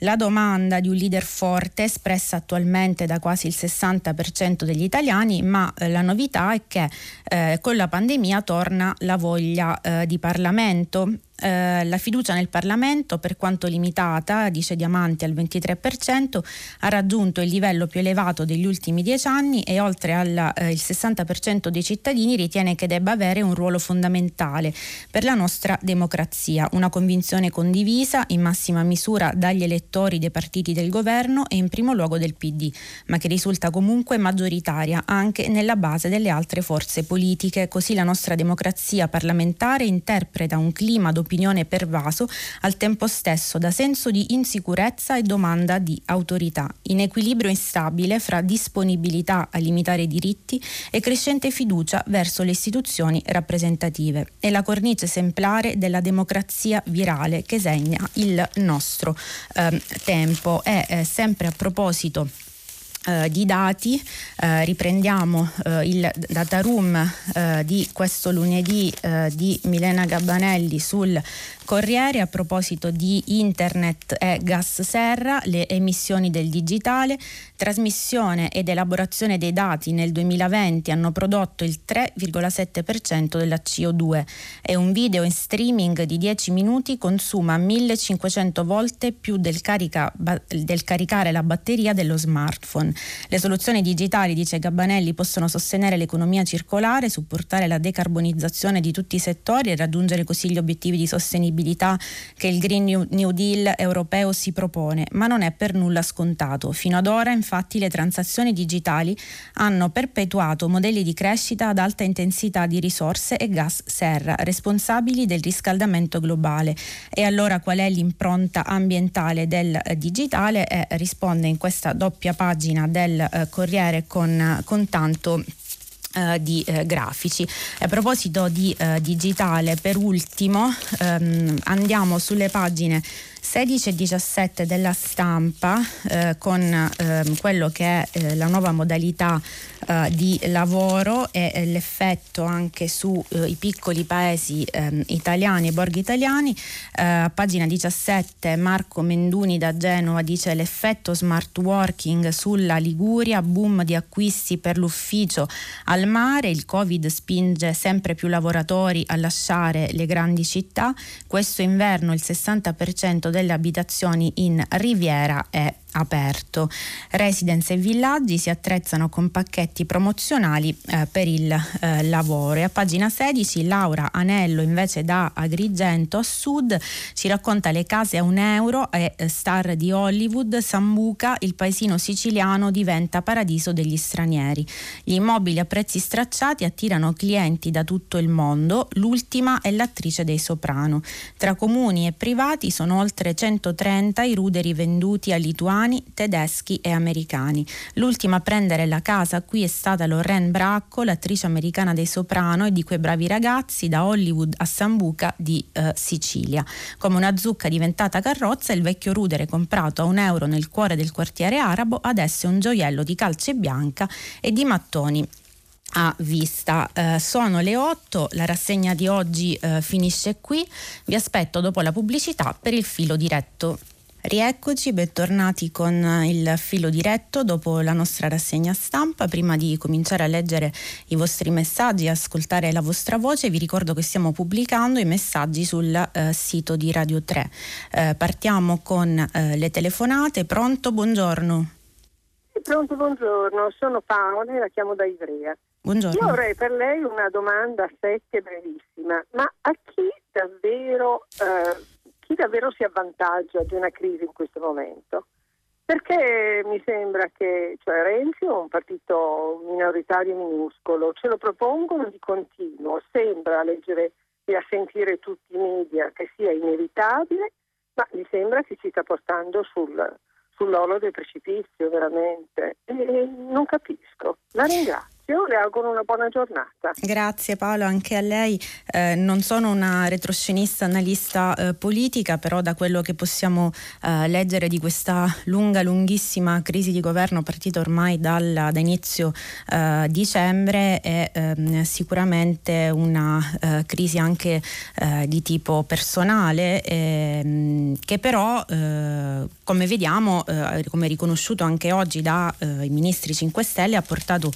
la domanda di un leader forte espressa attualmente da quasi il 60% degli italiani, ma eh, la novità è che eh, con la pandemia torna la voglia eh, di Parlamento eh, la fiducia nel Parlamento, per quanto limitata, dice Diamanti al 23%, ha raggiunto il livello più elevato degli ultimi dieci anni e oltre al eh, 60% dei cittadini ritiene che debba avere un ruolo fondamentale per la nostra democrazia, una convinzione condivisa in massima misura dagli elettori dei partiti del governo e in primo luogo del PD, ma che risulta comunque maggioritaria anche nella base delle altre forze politiche. Così la nostra democrazia parlamentare interpreta un clima dopo opinione pervaso, al tempo stesso da senso di insicurezza e domanda di autorità, in equilibrio instabile fra disponibilità a limitare i diritti e crescente fiducia verso le istituzioni rappresentative. È la cornice esemplare della democrazia virale che segna il nostro eh, tempo. E eh, sempre a proposito Uh, di dati, uh, riprendiamo uh, il data room di questo lunedì di Milena Gabbanelli sul Corriere a proposito di internet e gas serra, le emissioni del digitale, trasmissione ed elaborazione dei dati nel 2020 hanno prodotto il 3,7% della CO2 e un video in streaming di 10 minuti consuma 1500 volte più del, carica, del caricare la batteria dello smartphone. Le soluzioni digitali, dice Gabbanelli, possono sostenere l'economia circolare, supportare la decarbonizzazione di tutti i settori e raggiungere così gli obiettivi di sostenibilità sostenibilità che il Green New Deal europeo si propone, ma non è per nulla scontato. Fino ad ora, infatti, le transazioni digitali hanno perpetuato modelli di crescita ad alta intensità di risorse e gas serra, responsabili del riscaldamento globale. E allora qual è l'impronta ambientale del digitale? Eh, risponde in questa doppia pagina del eh, Corriere con, con tanto Uh, di uh, grafici. A proposito di uh, digitale, per ultimo um, andiamo sulle pagine 16 e 17 della stampa eh, con eh, quello che è eh, la nuova modalità eh, di lavoro e eh, l'effetto anche sui eh, piccoli paesi ehm, italiani e borghi italiani. a pagina 17 Marco Menduni da Genova dice l'effetto smart working sulla Liguria, boom di acquisti per l'ufficio al mare, il Covid spinge sempre più lavoratori a lasciare le grandi città, questo inverno il 60% delle abitazioni in Riviera è aperto. Residence e villaggi si attrezzano con pacchetti promozionali eh, per il eh, lavoro. E a pagina 16 Laura Anello invece da Agrigento a sud ci racconta le case a un euro e eh, star di Hollywood, Sambuca, il paesino siciliano diventa paradiso degli stranieri. Gli immobili a prezzi stracciati attirano clienti da tutto il mondo, l'ultima è l'attrice dei Soprano. Tra comuni e privati sono oltre 130 i ruderi venduti a lituani, tedeschi e americani. L'ultima a prendere la casa qui è stata Lorraine Bracco, l'attrice americana dei Soprano e di quei bravi ragazzi da Hollywood a Sambuca di eh, Sicilia. Come una zucca diventata carrozza, il vecchio rudere comprato a un euro nel cuore del quartiere arabo adesso è un gioiello di calce bianca e di mattoni a vista. Eh, sono le 8, la rassegna di oggi eh, finisce qui, vi aspetto dopo la pubblicità per il filo diretto. Rieccoci, bentornati con il filo diretto dopo la nostra rassegna stampa. Prima di cominciare a leggere i vostri messaggi e ascoltare la vostra voce, vi ricordo che stiamo pubblicando i messaggi sul eh, sito di Radio 3. Eh, partiamo con eh, le telefonate. Pronto? Buongiorno. Pronto, buongiorno. Sono Paola e la chiamo da Ivrea. Buongiorno. Io avrei per lei una domanda secca e brevissima, ma a chi davvero, eh, chi davvero si avvantaggia di una crisi in questo momento? Perché mi sembra che cioè Renzi è un partito minoritario minuscolo, ce lo propongono di continuo, sembra a leggere e a sentire tutti i media che sia inevitabile, ma mi sembra che ci sta portando sul, sull'orlo del precipizio veramente e non capisco. La ringrazio le auguro una buona giornata. Grazie Paolo, anche a lei. Eh, non sono una retroscenista analista eh, politica, però da quello che possiamo eh, leggere di questa lunga, lunghissima crisi di governo partita ormai dal, da inizio eh, dicembre è ehm, sicuramente una eh, crisi anche eh, di tipo personale ehm, che però come vediamo, come riconosciuto anche oggi dai ministri 5 Stelle, ha portato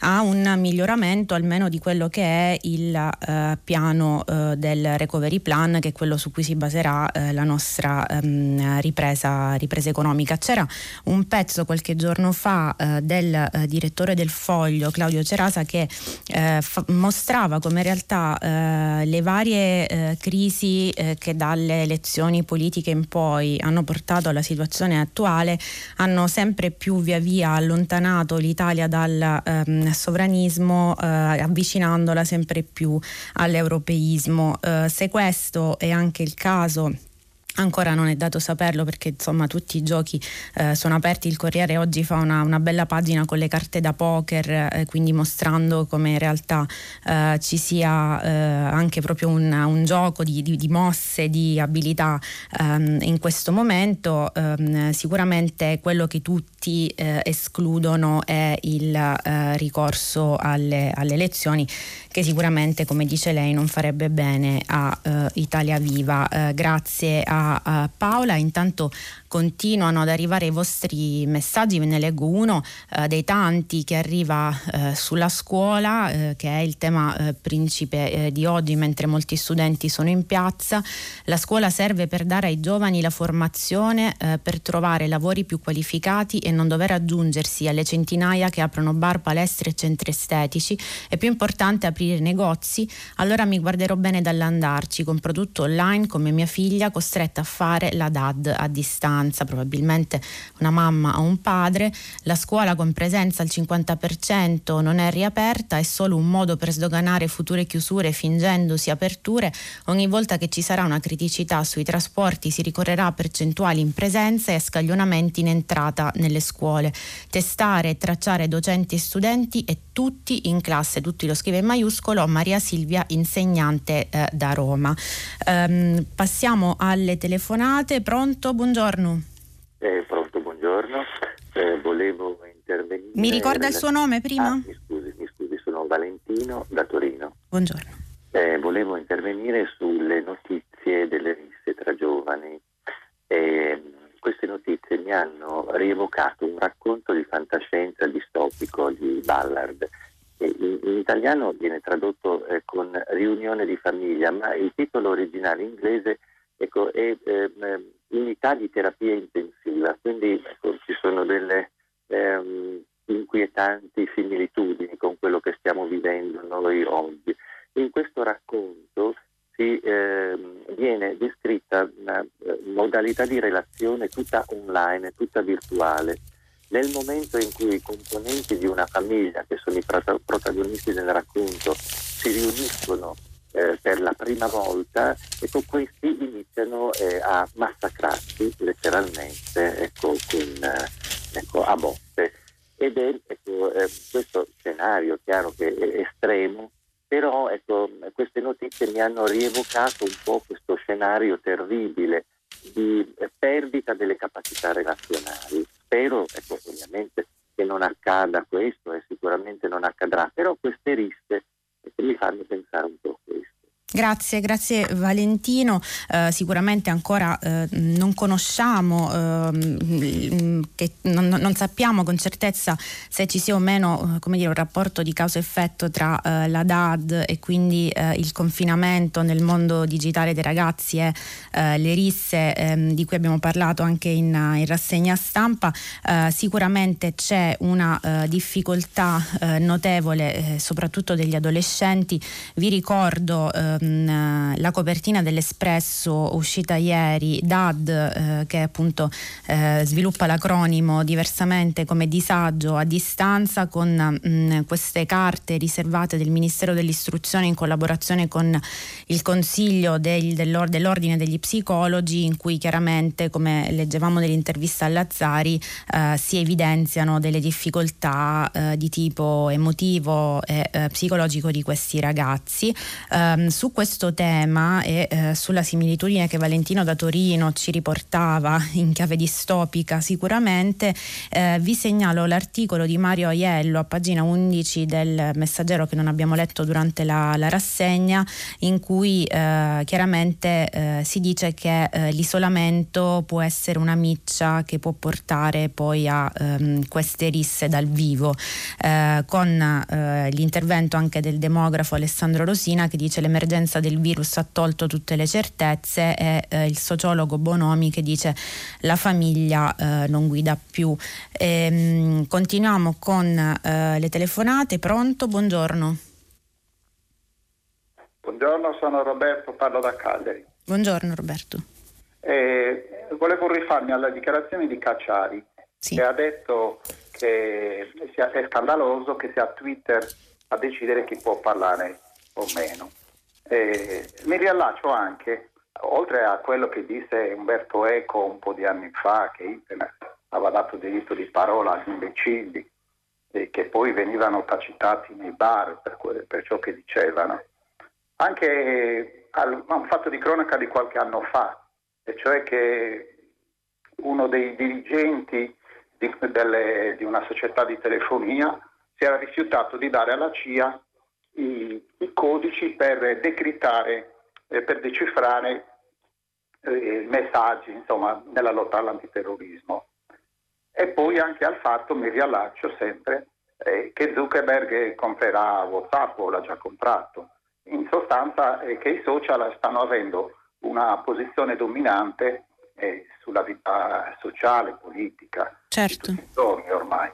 a un miglioramento almeno di quello che è il eh, piano eh, del recovery plan, che è quello su cui si baserà eh, la nostra ehm, ripresa, ripresa, economica. C'era un pezzo qualche giorno fa eh, del eh, direttore del Foglio, Claudio Cerasa, che eh, fa- mostrava come in realtà le varie crisi che dalle elezioni politiche in poi hanno portato alla situazione attuale hanno sempre più via via allontanato l'Italia dal ehm, sovranismo eh, avvicinandola sempre più all'europeismo. Eh, se questo è anche il caso Ancora non è dato saperlo perché insomma tutti i giochi eh, sono aperti, il Corriere oggi fa una, una, bella pagina con le carte da poker, eh, quindi mostrando come in realtà eh, ci sia eh, anche proprio un, un gioco di, di, di, mosse, di abilità ehm, in questo momento. Ehm, sicuramente quello che tutti eh, escludono è il eh, ricorso alle, alle elezioni che sicuramente, come dice lei, non farebbe bene a uh, Italia Viva. Uh, grazie a, a, Paola. Intanto continuano ad arrivare i vostri messaggi, ve ne leggo uno uh, dei tanti che arriva sulla scuola, che è il tema principe di oggi, mentre molti studenti sono in piazza. La scuola serve per dare ai giovani la formazione per trovare lavori più qualificati e non dover aggiungersi alle centinaia che aprono bar, palestre e centri estetici. È più importante aprire negozi, allora mi guarderò bene dall'andarci con prodotto online come mia figlia costretta a fare la DAD a distanza, probabilmente una mamma o un padre. La scuola con presenza al 50% non è riaperta, è solo un modo per sdoganare future chiusure fingendosi aperture. Ogni volta che ci sarà una criticità sui trasporti si ricorrerà a percentuali in presenza e a scaglionamenti in entrata nelle scuole. Testare e tracciare docenti e studenti e tutti in classe, tutti lo scrive in maiuscolo, Maria Silvia, insegnante eh, da Roma. Um, passiamo alle telefonate. Pronto? Buongiorno. Eh, pronto, buongiorno. Eh, volevo intervenire. Mi ricorda il suo nome prima? Ah, mi scusi, mi scusi, sono Valentino da Torino. Buongiorno. Eh, volevo intervenire sulle notizie delle risse tra giovani. Eh, queste notizie mi hanno rievocato un racconto di fantascienza distopico di Ballard. In, in italiano viene tradotto eh, con riunione di famiglia, ma il titolo originale inglese ecco, è eh, Unità di terapia intensiva positiva, quindi ecco, ci sono delle ehm, inquietanti similitudini con quello che stiamo vivendo noi oggi. In questo racconto si, ehm, viene descritta una eh, modalità di relazione tutta online, tutta virtuale. Nel momento in cui i componenti di una famiglia, che sono i protagonisti del racconto, si riuniscono eh, per la prima volta, ecco, questi iniziano eh, a massacrarsi letteralmente ecco, con, eh, ecco, a botte. Ed è ecco, eh, questo scenario, chiaro che è estremo, però ecco, queste notizie mi hanno rievocato un po' questo scenario terribile di perdita delle capacità relazionali. Spero, ecco, ovviamente, che non accada questo e sicuramente non accadrà, però queste risse ecco, mi fanno pensare un po'. Grazie, grazie Valentino. Eh, sicuramente ancora eh, non conosciamo, eh, che non, non, sappiamo con certezza se ci sia o meno eh, dire, un rapporto di causa-effetto tra eh, la DAD e quindi eh, il confinamento nel mondo digitale dei ragazzi e le risse ehm, di cui abbiamo parlato anche in, in rassegna stampa. sicuramente c'è una difficoltà notevole, soprattutto degli adolescenti. Vi ricordo ehm, la copertina dell'Espresso uscita ieri, DAD, eh, che appunto eh, sviluppa l'acronimo diversamente come disagio a distanza, con mh, mm, queste carte riservate del Ministero dell'Istruzione in collaborazione con il Consiglio del, dell'Ordine degli Psicologi, in cui chiaramente, come leggevamo nell'intervista a Lazzari, eh, si evidenziano delle difficoltà eh, di tipo emotivo e eh, psicologico di questi ragazzi. Um, su questo tema e eh, sulla similitudine che Valentino da Torino ci riportava in chiave distopica sicuramente, eh, vi segnalo l'articolo di Mario Aiello a pagina 11 del Messaggero che non abbiamo letto durante la, la rassegna, in cui eh, chiaramente eh, si dice che eh, l'isolamento può essere una miccia che può portare poi a ehm, queste risse dal vivo, eh, con l'intervento anche del demografo Alessandro Rosina che dice l'emergenza l'emergenza del virus ha tolto tutte le certezze e eh, il sociologo Bonomi che dice la famiglia eh, non guida più. E, ehm, continuiamo con eh, le telefonate. Pronto? Buongiorno. Buongiorno, sono Roberto, parlo da Cagliari. Buongiorno Roberto. Eh, volevo rifarmi alla dichiarazione di Cacciari sì. che ha detto che è scandaloso che sia Twitter a decidere chi può parlare o meno. Eh, mi riallaccio anche, oltre a quello che disse Umberto Eco un po' di anni fa, che Internet aveva dato diritto di parola agli imbecilli e che poi venivano tacitati nei bar per, que- per ciò che dicevano, anche al, a un fatto di cronaca di qualche anno fa, e cioè che uno dei dirigenti di, delle, di una società di telefonia si era rifiutato di dare alla CIA i, i codici per decrittare, eh, per decifrare eh, messaggi insomma, nella lotta all'antiterrorismo. E poi anche al fatto, mi riallaccio sempre, eh, che Zuckerberg comprerà WhatsApp o l'ha già comprato. In sostanza eh, che i social stanno avendo una posizione dominante eh, sulla vita sociale, politica, certo. di tutti ormai.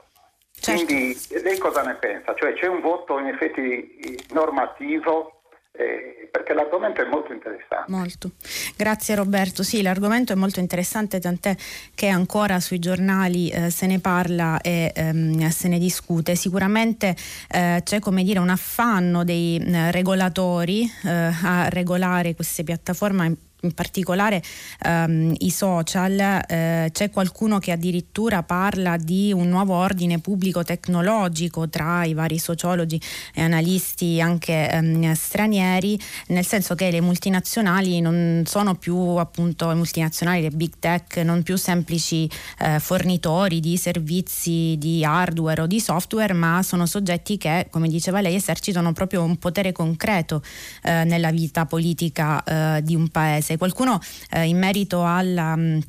Certo. Quindi lei cosa ne pensa? Cioè c'è un voto in effetti normativo eh, perché l'argomento è molto interessante. Molto. Grazie Roberto. Sì, l'argomento è molto interessante, tant'è che ancora sui giornali eh, se ne parla e ehm, se ne discute. Sicuramente eh, c'è come dire un affanno dei eh, regolatori eh, a regolare queste piattaforme in particolare ehm, i social, eh, c'è qualcuno che addirittura parla di un nuovo ordine pubblico tecnologico tra i vari sociologi e analisti anche ehm, stranieri, nel senso che le multinazionali non sono più appunto le multinazionali, le big tech, non più semplici eh, fornitori di servizi di hardware o di software, ma sono soggetti che, come diceva lei, esercitano proprio un potere concreto eh, nella vita politica eh, di un paese. Qualcuno eh, in merito alla... Mh,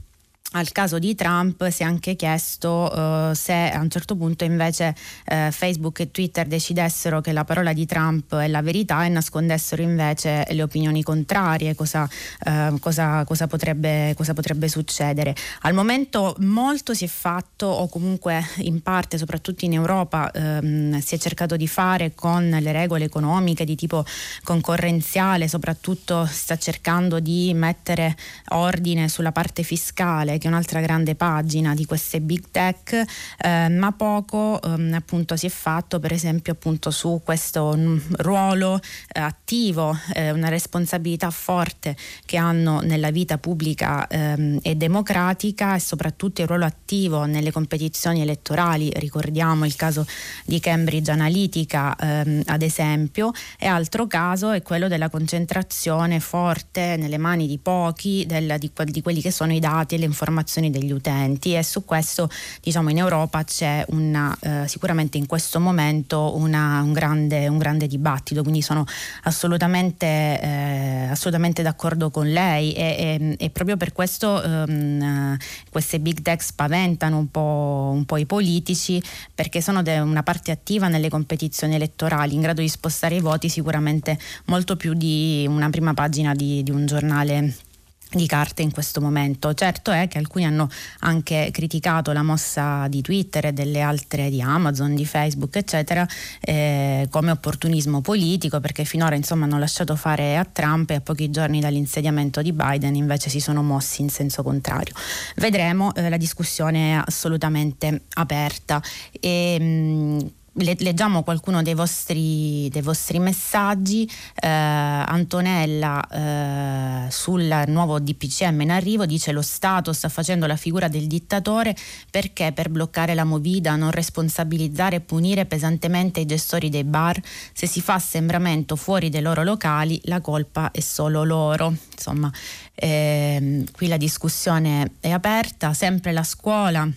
al caso di Trump si è anche chiesto uh, se a un certo punto invece uh, Facebook e Twitter decidessero che la parola di Trump è la verità e nascondessero invece le opinioni contrarie, cosa, uh, cosa, cosa, potrebbe, cosa, potrebbe, succedere. Al momento molto si è fatto, o comunque in parte, soprattutto in Europa, um, si è cercato di fare con le regole economiche di tipo concorrenziale, soprattutto sta cercando di mettere ordine sulla parte fiscale che è un'altra grande pagina di queste big tech, eh, ma poco ehm, appunto si è fatto per esempio appunto su questo n- ruolo eh, attivo, eh, una responsabilità forte che hanno nella vita pubblica ehm, e democratica e soprattutto il ruolo attivo nelle competizioni elettorali, ricordiamo il caso di Cambridge Analytica ehm, ad esempio, e altro caso è quello della concentrazione forte nelle mani di pochi del, di, di quelli che sono i dati e le informazioni informazioni degli utenti e su questo diciamo in Europa c'è una, eh, sicuramente in questo momento una, un, grande, un, grande, dibattito, quindi sono assolutamente, eh, assolutamente d'accordo con lei e, e, e proprio per questo ehm, queste big tech spaventano un po', un po', i politici perché sono de- una parte attiva nelle competizioni elettorali, in grado di spostare i voti sicuramente molto più di una prima pagina di, di un giornale di carte in questo momento. Certo è che alcuni hanno anche criticato la mossa di Twitter e delle altre di Amazon, di Facebook, eccetera, eh, come opportunismo politico, perché finora insomma hanno lasciato fare a Trump e a pochi giorni dall'insediamento di Biden invece si sono mossi in senso contrario. Vedremo, eh, la discussione è assolutamente aperta. E, mh, leggiamo qualcuno dei vostri, dei vostri messaggi. Eh, Antonella eh, sul nuovo DPCM in arrivo dice lo Stato sta facendo la figura del dittatore perché per bloccare la movida, non responsabilizzare e punire pesantemente i gestori dei bar, se si fa assembramento fuori dai loro locali la colpa è solo loro. Insomma, eh, qui la discussione è aperta, sempre la scuola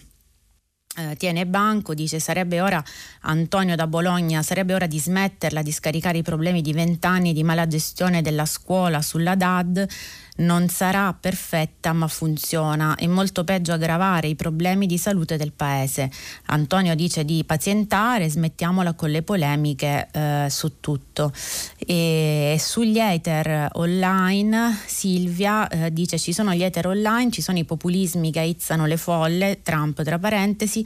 tiene banco, dice sarebbe ora Antonio da Bologna, sarebbe ora di smetterla di scaricare i problemi di vent'anni di mala gestione della scuola sulla DAD non sarà perfetta ma funziona e molto peggio aggravare i problemi di salute del paese. Antonio dice di pazientare, smettiamola con le polemiche eh, su tutto. E sugli hater online Silvia eh, dice ci sono gli hater online, ci sono i populismi che aizzano le folle, Trump tra parentesi,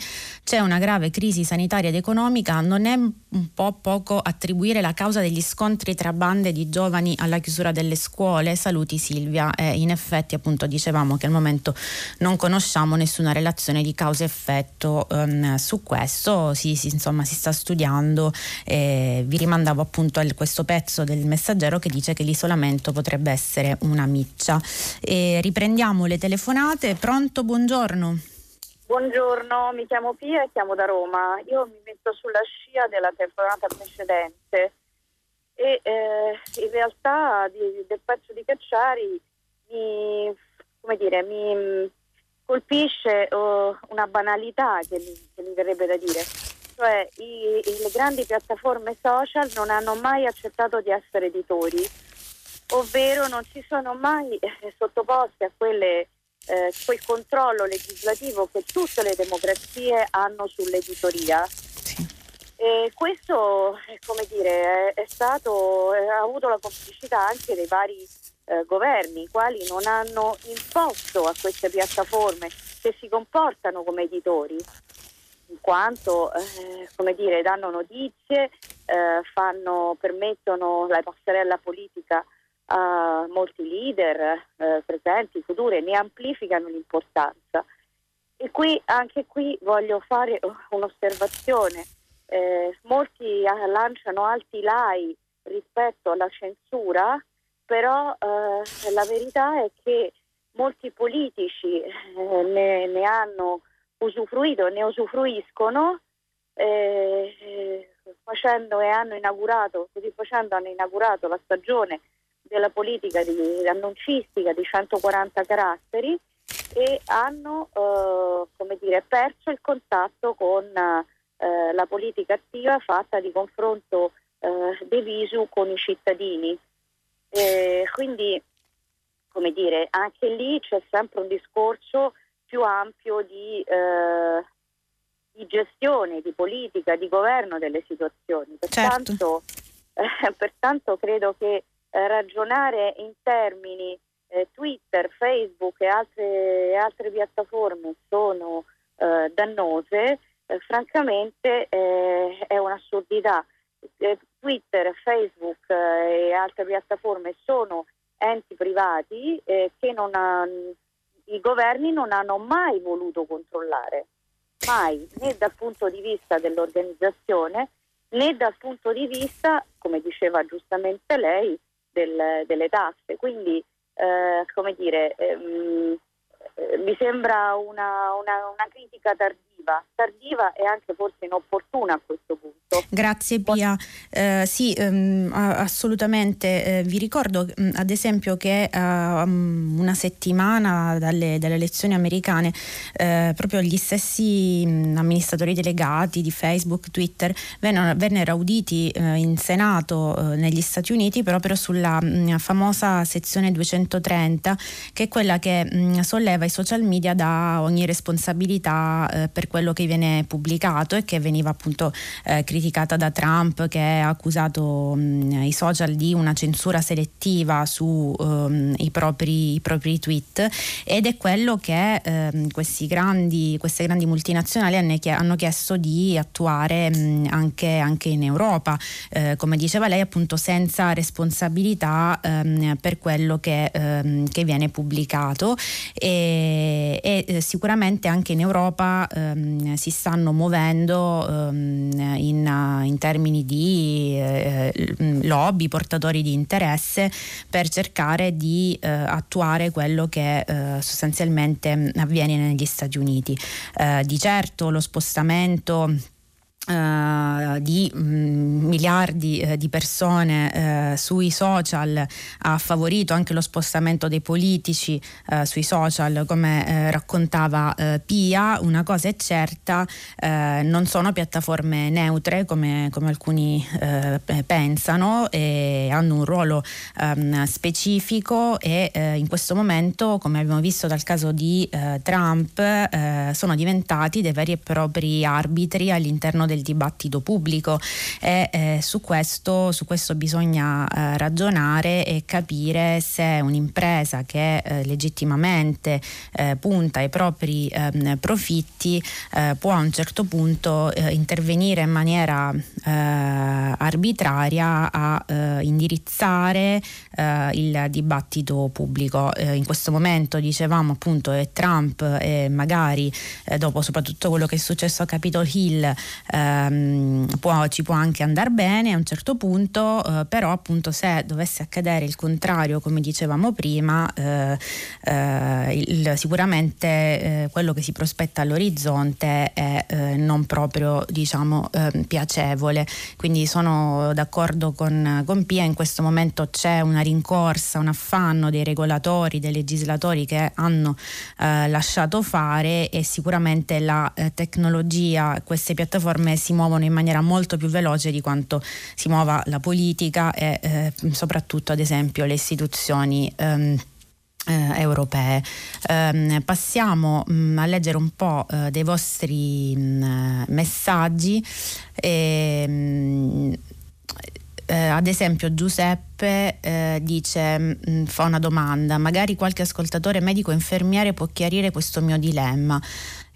c'è una grave crisi sanitaria ed economica, non è un po' poco attribuire la causa degli scontri tra bande di giovani alla chiusura delle scuole? Saluti Silvia storia e in effetti appunto dicevamo che al momento non conosciamo nessuna relazione di causa-effetto um, su questo, si, si, insomma si sta studiando e vi rimandavo appunto a questo pezzo del messaggero che dice che l'isolamento potrebbe essere una miccia. E riprendiamo le telefonate, pronto, buongiorno. Buongiorno, mi chiamo Pia e chiamo da Roma. Io mi metto sulla scia della telefonata precedente e eh, in realtà di, del pezzo di Cacciari mi, dire, mi colpisce uh, una banalità che mi, che mi, verrebbe da dire. Cioè i, i, le grandi piattaforme social non hanno mai accettato di essere editori, ovvero non si sono mai eh, sottoposti a quelle, eh, quel controllo legislativo che tutte le democrazie hanno sull'editoria. E questo, eh, come dire, è, è stato, eh, ha avuto la complicità anche dei vari eh, governi, i quali non hanno imposto a queste piattaforme che si comportano come editori, in quanto eh, come dire, danno notizie, eh, fanno, permettono la passerella politica a molti leader eh, presenti, futuri, ne amplificano l'importanza. E qui, anche qui voglio fare un'osservazione. Eh, molti lanciano alti lai rispetto alla censura però eh, la verità è che molti politici eh, ne, ne, hanno usufruito, ne usufruiscono eh, facendo e hanno inaugurato, così facendo hanno inaugurato la stagione della politica di, annuncistica di 140 caratteri e hanno eh, come dire, perso il contatto con eh, la politica attiva fatta di confronto eh, diviso con i cittadini. Eh, quindi, come dire, anche lì c'è sempre un discorso più ampio di, eh, di, gestione, di politica, di governo delle situazioni. Pertanto, certo. eh, pertanto *laughs* credo che eh, ragionare in termini eh, Twitter, Facebook e altre, altre piattaforme sono eh, dannose, eh, francamente è un'assurdità. Twitter, Facebook e altre piattaforme sono enti privati che hanno i governi non hanno mai voluto controllare, mai, né dal punto di vista dell'organizzazione né dal punto di vista, come diceva giustamente lei, del, delle tasse. Quindi, eh, come dire, ehm, eh, mi sembra una, una, una critica tardiva tardiva, tardiva e anche forse inopportuna a questo punto. Grazie Pia, eh, sì ehm, assolutamente, eh, vi ricordo mh, mm, ad esempio che uh, una settimana dalle, dalle elezioni americane eh, proprio gli stessi mh, mm, amministratori delegati di Facebook, Twitter vennero, vennero auditi eh, in Senato eh, negli Stati Uniti proprio sulla mh, mm, famosa sezione 230 che è quella che solleva i social media da ogni responsabilità eh, per quello che viene pubblicato e che veniva appunto eh, criticata da Trump che ha accusato mh, i social di una censura selettiva sui um, propri, propri, tweet. Ed è quello che um, grandi, queste grandi multinazionali hanno chiesto di attuare mh, anche, anche, in Europa, eh, come diceva lei appunto senza responsabilità um, per quello che, che viene pubblicato. E, e eh, sicuramente anche in Europa ehm, si stanno muovendo ehm, in, in, termini di eh, lobby, portatori di interesse per cercare di eh, attuare quello che eh, sostanzialmente avviene negli Stati Uniti. Eh, di certo lo spostamento Uh, di mm, miliardi uh, di persone uh, sui social ha favorito anche lo spostamento dei politici sui social come raccontava Pia. Una cosa è certa non sono piattaforme neutre come, come alcuni pensano e hanno un ruolo um, specifico e in questo momento come abbiamo visto dal caso di Trump sono diventati dei veri e propri arbitri all'interno del del dibattito pubblico e eh, su, questo, su, questo, bisogna eh, ragionare e capire se un'impresa che eh, legittimamente eh, punta ai propri ehm, profitti eh, può a un certo punto eh, intervenire in maniera arbitraria a indirizzare il dibattito pubblico. in questo momento dicevamo appunto è Trump e magari dopo soprattutto quello che è successo a Capitol Hill ehm, può, ci può anche andare bene a un certo punto, eh, però appunto se dovesse accadere il contrario, come dicevamo prima, eh, eh, il, sicuramente eh, quello che si prospetta all'orizzonte è eh, non proprio diciamo ehm, piacevole. Quindi sono d'accordo con, con Pia, in questo momento c'è una rincorsa, un affanno dei regolatori, dei legislatori che hanno lasciato fare e sicuramente la tecnologia, queste piattaforme si muovono in maniera molto più veloce di quanto si muova la politica e eh, soprattutto ad esempio le istituzioni. Ehm, eh, europee. Eh, passiamo mh, mm, a leggere un po' eh, dei vostri mh, mm, messaggi. E, mh, mm, eh, ad esempio Giuseppe eh, dice, fa una domanda, magari qualche ascoltatore medico o infermiere può chiarire questo mio dilemma.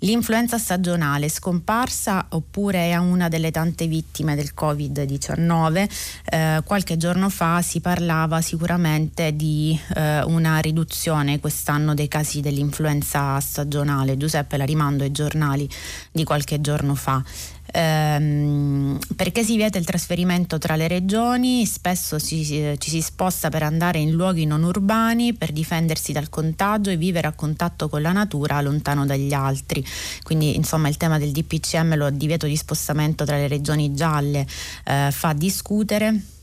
L'influenza stagionale scomparsa oppure è una delle tante vittime del Covid-19? Eh, qualche giorno fa si parlava sicuramente di eh, una riduzione quest'anno dei casi dell'influenza stagionale. Giuseppe la rimando ai giornali di qualche giorno fa ehm, perché si vieta il trasferimento tra le regioni, spesso ci, ci, si sposta per andare in luoghi non urbani, per difendersi dal contagio e vivere a contatto con la natura lontano dagli altri. Quindi insomma il tema del DPCM, lo divieto di spostamento tra le regioni gialle, eh, fa discutere.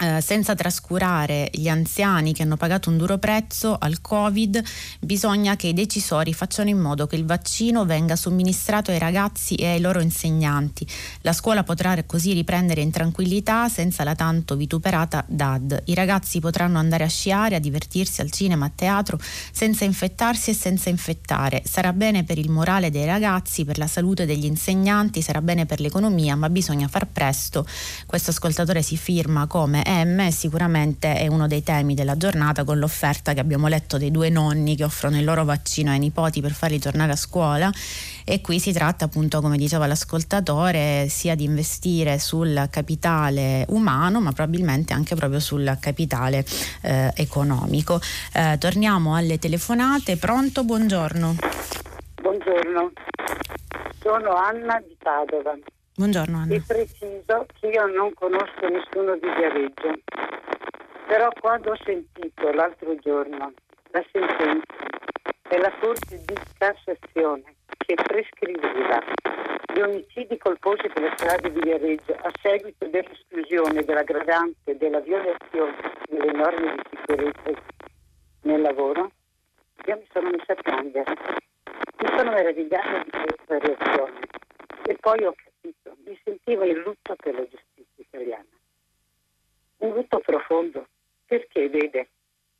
Eh, senza trascurare gli anziani che hanno pagato un duro prezzo al Covid, bisogna che i decisori facciano in modo che il vaccino venga somministrato ai ragazzi e ai loro insegnanti. La scuola potrà così riprendere in tranquillità senza la tanto vituperata DAD. I ragazzi potranno andare a sciare, a divertirsi al cinema, a teatro, senza infettarsi e senza infettare. Sarà bene per il morale dei ragazzi, per la salute degli insegnanti, sarà bene per l'economia, ma bisogna far presto. Questo ascoltatore si firma come M sicuramente è uno dei temi della giornata con l'offerta che abbiamo letto dei due nonni che offrono il loro vaccino ai nipoti per farli tornare a scuola e qui si tratta appunto come diceva l'ascoltatore sia di investire sul capitale umano ma probabilmente anche proprio sul capitale eh, economico. Eh, torniamo alle telefonate, pronto, buongiorno. Buongiorno, sono Anna di Padova. Buongiorno Anna. Vi preciso che io non conosco nessuno di Viareggio, però quando ho sentito l'altro giorno la sentenza della Corte di Cassazione che prescriveva gli omicidi colposi per le strade di Viareggio a seguito dell'esclusione dell'aggravante della violazione delle norme di sicurezza nel lavoro, io mi sono messa a piangere. Mi sono meravigliata di questa reazione e poi ho capito, mi sentivo in lutto per la giustizia italiana. Un lutto profondo, perché vede,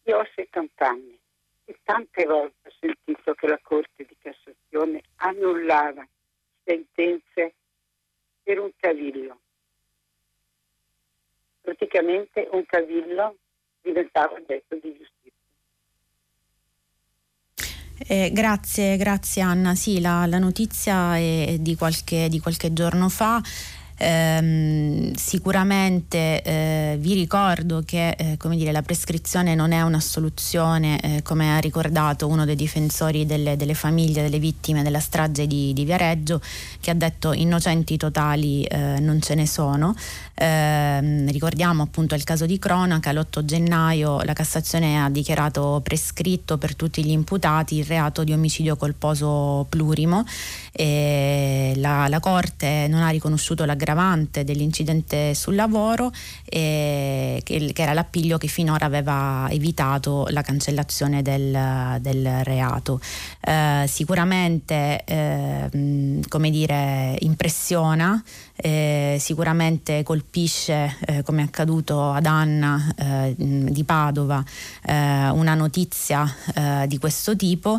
io ho 70 anni e tante volte ho sentito che la Corte di Cassazione annullava sentenze per un cavillo. Praticamente un cavillo diventava oggetto di giustizia. Eh, grazie, grazie Anna. Sì, la, la notizia è di qualche, di qualche giorno fa. Ehm, sicuramente eh, vi ricordo che eh, dire, la prescrizione non è una soluzione, eh, come ha ricordato uno dei difensori delle, delle, famiglie delle vittime della strage di, di Viareggio, che ha detto innocenti totali eh, non ce ne sono. Ehm, ricordiamo appunto il caso di cronaca, l'8 gennaio la Cassazione ha dichiarato prescritto per tutti gli imputati il reato di omicidio colposo plurimo e la, la Corte non ha riconosciuto l'aggravante dell'incidente sul lavoro e, che, che, era l'appiglio che finora aveva evitato la cancellazione del, del reato. Eh, sicuramente eh, come dire, impressiona eh, sicuramente colpisce, eh, come è accaduto ad Anna eh, di Padova, eh, una notizia eh, di questo tipo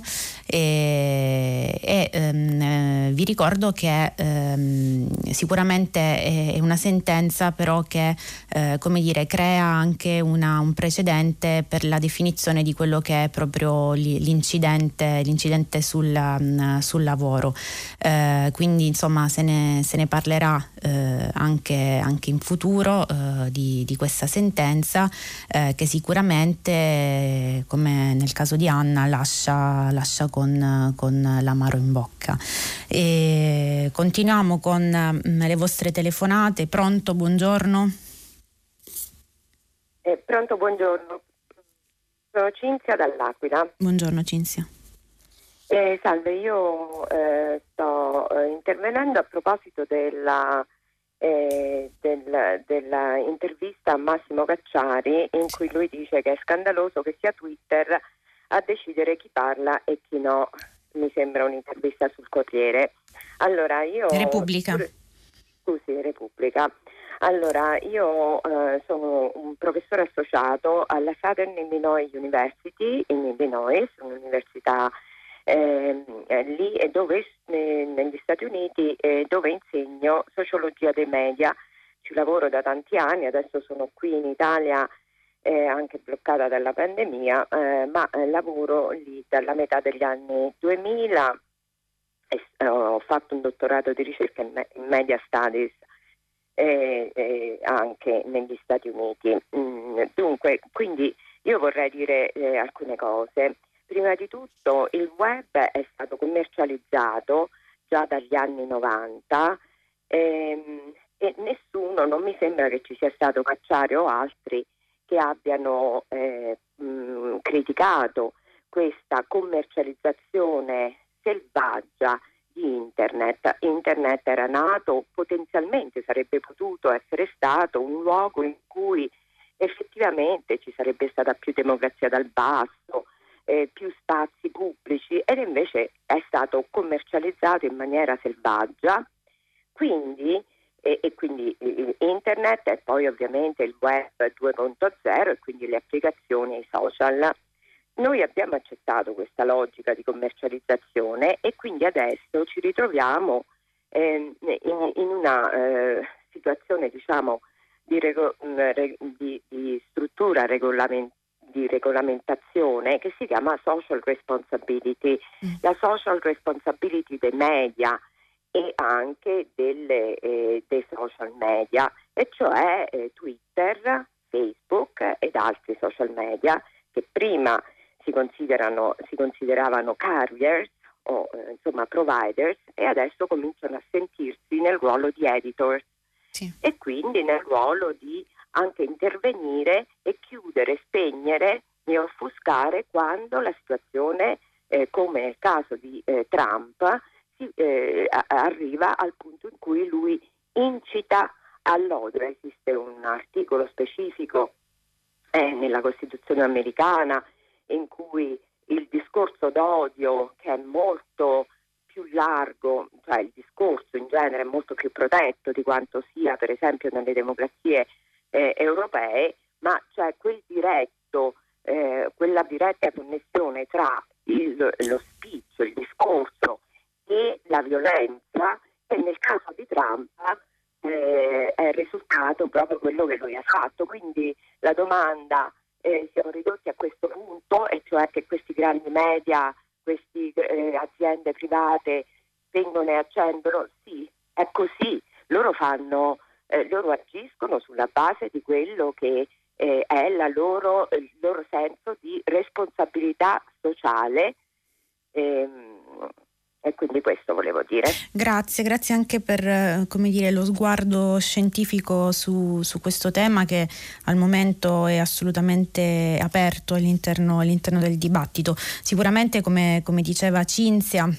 e, e ehm, eh, vi ricordo che ehm, sicuramente è, una sentenza però che come dire, crea anche una, un precedente per la definizione di quello che è proprio l'incidente, l'incidente sul, mm, sul lavoro. quindi insomma se ne, se ne parlerà eh, anche, anche, in futuro eh, di, di, questa sentenza eh, che sicuramente, come nel caso di Anna, lascia, lascia con, con, l'amaro in bocca. E continuiamo con mm, le vostre telefonate. Pronto, buongiorno. Eh, pronto, buongiorno. Sono Cinzia dall'Aquila. Buongiorno Cinzia. Eh, salve, io eh, sto eh, intervenendo a proposito della, eh, del, della, intervista a Massimo Cacciari in cui lui dice che è scandaloso che sia Twitter a decidere chi parla e chi no. Mi sembra un'intervista sul Corriere. Allora, io, Repubblica. Scusi, Repubblica. Allora, io eh, sono un professore associato alla Southern Illinois University in Illinois, un'università Ehm, eh, lì dove, eh, negli Stati Uniti dove insegno sociologia dei media. Ci lavoro da tanti anni, adesso sono qui in Italia eh, anche bloccata dalla pandemia, eh, ma eh, lavoro lì dalla metà degli anni 2000 e ho fatto un dottorato di ricerca in, me- in Media Studies anche negli Stati Uniti. Mm, dunque, quindi io vorrei dire alcune cose. Prima di tutto il web è stato commercializzato già dagli anni 90 ehm, e nessuno, non mi sembra che ci sia stato Cacciari o altri che abbiano eh, mh, criticato questa commercializzazione selvaggia di internet. Internet era nato, potenzialmente sarebbe potuto essere stato un luogo in cui effettivamente ci sarebbe stata più democrazia dal basso, eh, più spazi pubblici ed invece è stato commercializzato in maniera selvaggia. Quindi, e, e quindi internet e poi ovviamente il web 2.0 e quindi le applicazioni e i social. Noi abbiamo accettato questa logica di commercializzazione e quindi adesso ci ritroviamo eh, in, in, una eh, situazione diciamo, di, rego- di, di struttura regolamentare di regolamentazione che si chiama social responsibility, mm. la social responsibility dei media e anche delle, eh, dei social media, e cioè eh, Twitter, Facebook ed altri social media che prima si, si consideravano carriers o eh, insomma providers e adesso cominciano a sentirsi nel ruolo di editors sì. e quindi nel ruolo di anche intervenire e chiudere, spegnere e offuscare quando la situazione, eh, come nel caso di eh, Trump, eh, arriva al punto in cui lui incita all'odio. Esiste un articolo specifico eh, nella Costituzione americana in cui il discorso d'odio, che è molto più largo, cioè il discorso in genere è molto più protetto di quanto sia per esempio nelle democrazie eh, europee, ma c'è quel diretto, eh, quella diretta connessione tra il, lo speech, il discorso e la violenza e nel caso di Trump eh, è risultato proprio quello che lui ha fatto. Quindi la domanda eh, siamo ridotti a questo punto, e cioè che questi grandi media, queste eh, aziende private vengono e accendono, sì, è così, loro fanno eh, loro agiscono sulla base di quello che eh, è loro, il loro senso di responsabilità sociale. Ehm, e quindi questo volevo dire. Grazie, grazie anche per eh, dire, lo sguardo scientifico su, su, questo tema che al momento è assolutamente aperto all'interno, all'interno del dibattito. Sicuramente, come, come diceva Cinzia,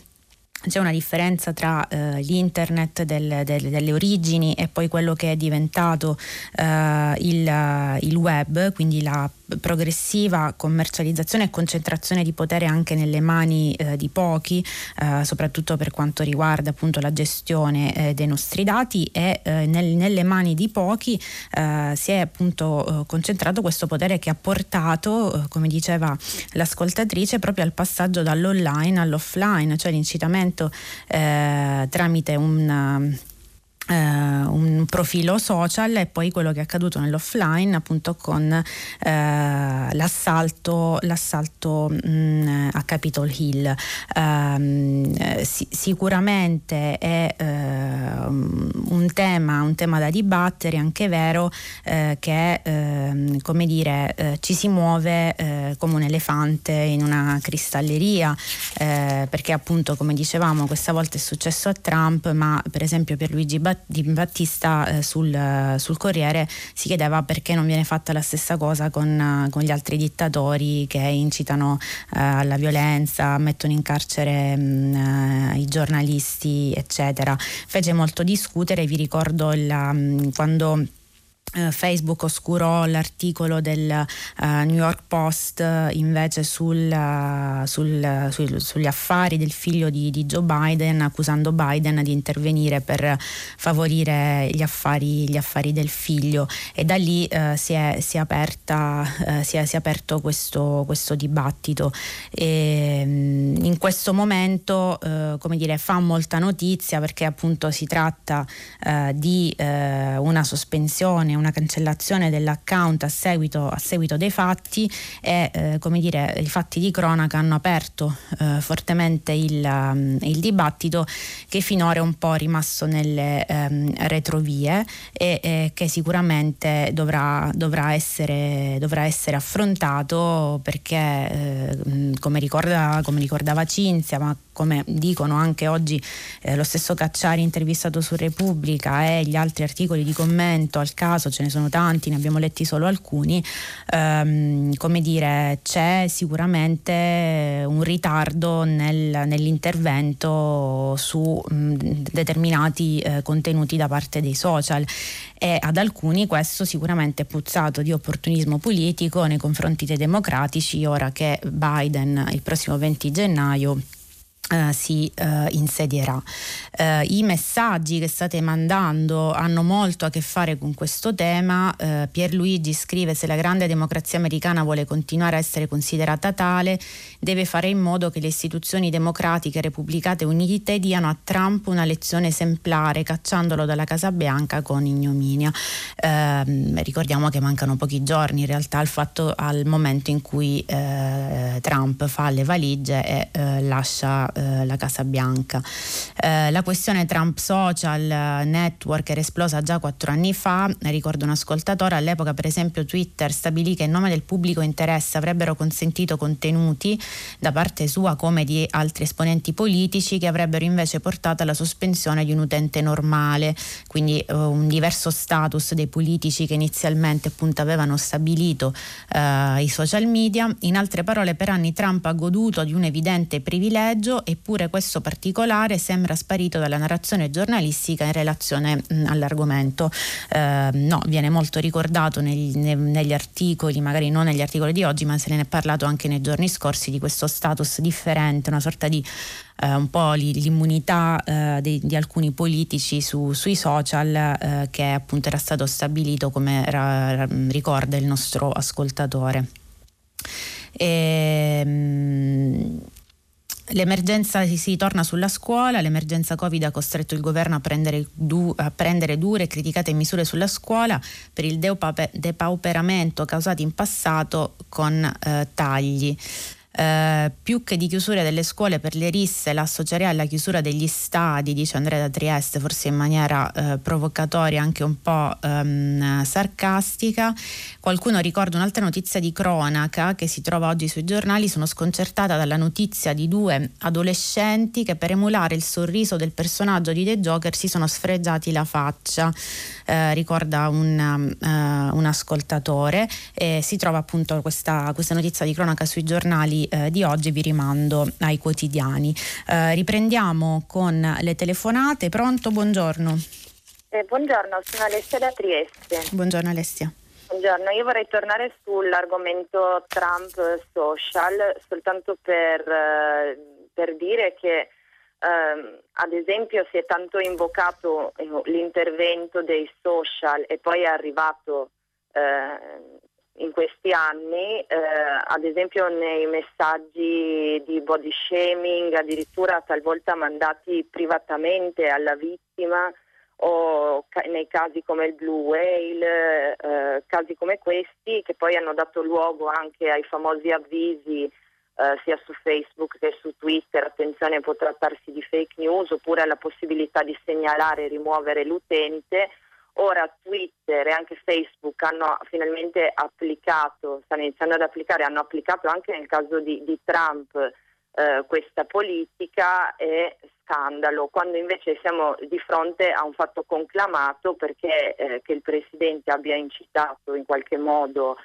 c'è una differenza tra eh, l'internet del, del, delle origini e poi quello che è diventato eh, il, il, web, quindi la progressiva commercializzazione e concentrazione di potere anche nelle mani eh, di pochi, eh, soprattutto per quanto riguarda appunto la gestione eh, dei nostri dati e eh, nel, nelle mani di pochi eh, si è appunto eh, concentrato questo potere che ha portato, come diceva l'ascoltatrice, proprio al passaggio dall'online all'offline, cioè l'incitamento tramite un Uh, un profilo social e poi quello che è accaduto nell'offline appunto con uh, l'assalto, l'assalto mh, mm, a Capitol Hill. Uh, si, sicuramente è un tema, un tema da dibattere anche vero che ehm, come dire ci si muove come un elefante in una cristalleria perché appunto come dicevamo questa volta è successo a Trump ma per esempio per Luigi Battista di Battista eh, sul, sul, Corriere si chiedeva perché non viene fatta la stessa cosa con, con gli altri dittatori che incitano eh, alla violenza, mettono in carcere mh, eh, i giornalisti, eccetera. Fece molto discutere, vi ricordo il, mh, quando Uh, Facebook oscurò l'articolo del uh, New York Post uh, invece sul, sul, sul, sugli affari del figlio di, di, Joe Biden accusando Biden di intervenire per favorire gli affari, gli affari del figlio. E da lì si è, si, è aperta, si, è, si, è, aperto questo, questo dibattito. E, um, in questo momento come dire, fa molta notizia perché appunto si tratta di una sospensione una cancellazione dell'account a seguito, a seguito dei fatti e eh, come dire, i fatti di cronaca hanno aperto eh, fortemente il, um, il, dibattito che finora è un po' rimasto nelle um, retrovie e, e, che sicuramente dovrà, dovrà, essere, dovrà essere, affrontato perché eh, come, ricorda, come ricordava Cinzia ma come dicono anche oggi eh, lo stesso Cacciari intervistato su Repubblica e gli altri articoli di commento al caso ce ne sono tanti, ne abbiamo letti solo alcuni, ehm, come dire, c'è sicuramente un ritardo nel, nell'intervento su mh, determinati eh, contenuti da parte dei social. E ad alcuni questo sicuramente è puzzato di opportunismo politico nei confronti dei democratici ora che Biden il prossimo 20 gennaio Uh, si uh, insedierà. Uh, I messaggi che state mandando hanno molto a che fare con questo tema. Pierluigi scrive se la grande democrazia americana vuole continuare a essere considerata tale, deve fare in modo che le istituzioni democratiche repubblicate unite diano a Trump una lezione esemplare, cacciandolo dalla Casa Bianca con ignominia. Ehm, ricordiamo che mancano pochi giorni in realtà al, fatto, al momento in cui Trump fa le valigie e lascia eh, la Casa Bianca. Eh, la questione Trump Social Network era esplosa già quattro anni fa, ricordo un ascoltatore, all'epoca per esempio Twitter stabilì che in nome del pubblico interesse avrebbero consentito contenuti da parte sua come di altri esponenti politici che avrebbero invece portato alla sospensione di un utente normale, quindi eh, un diverso status dei politici che inizialmente appunto avevano stabilito eh, i social media. In altre parole per anni Trump ha goduto di un evidente privilegio eppure questo particolare sembra sparito dalla narrazione giornalistica in relazione mh, all'argomento. Eh, no, viene molto ricordato negli, ne, negli articoli, magari non negli articoli di oggi, ma se ne è parlato anche nei giorni scorsi di questo status differente, una sorta di eh, un po' l'immunità eh, di, di, alcuni politici su, sui social eh, che appunto era stato stabilito come ra, ricorda il nostro ascoltatore. E, ehm, L'emergenza si, torna sulla scuola, l'emergenza Covid ha costretto il governo a prendere, du, a prendere dure e criticate misure sulla scuola per il depauperamento causato in passato con eh, tagli. Eh, più che di chiusura delle scuole per le risse, l'associerei alla chiusura degli stadi, dice Andrea da Trieste, forse in maniera eh, provocatoria, anche un po' ehm, sarcastica. Qualcuno ricorda un'altra notizia di cronaca che si trova oggi sui giornali. Sono sconcertata dalla notizia di due adolescenti che per emulare il sorriso del personaggio di The Joker si sono sfregiati la faccia. Eh, ricorda un, uh, un ascoltatore. E si trova appunto questa, questa notizia di cronaca sui giornali eh, di oggi vi rimando ai quotidiani. Eh, riprendiamo con le telefonate. Pronto? Buongiorno. Buongiorno, sono Alessia da Trieste. Buongiorno Alessia. Buongiorno, io vorrei tornare sull'argomento Trump social soltanto per, per dire che Uh, ad esempio si è tanto invocato eh, l'intervento dei social e poi è arrivato uh, in questi anni, eh, ad esempio nei messaggi di body shaming, addirittura talvolta mandati privatamente alla vittima o ca- nei casi come il Blue Whale, eh, casi come questi che poi hanno dato luogo anche ai famosi avvisi eh, sia su Facebook che su Twitter, attenzione può trattarsi di fake news oppure alla possibilità di segnalare e rimuovere l'utente. Ora Twitter e anche Facebook hanno finalmente applicato, stanno iniziando ad applicare, hanno applicato anche nel caso di, di Trump eh, questa politica è scandalo, quando invece siamo di fronte a un fatto conclamato perché eh, che il Presidente abbia incitato in qualche modo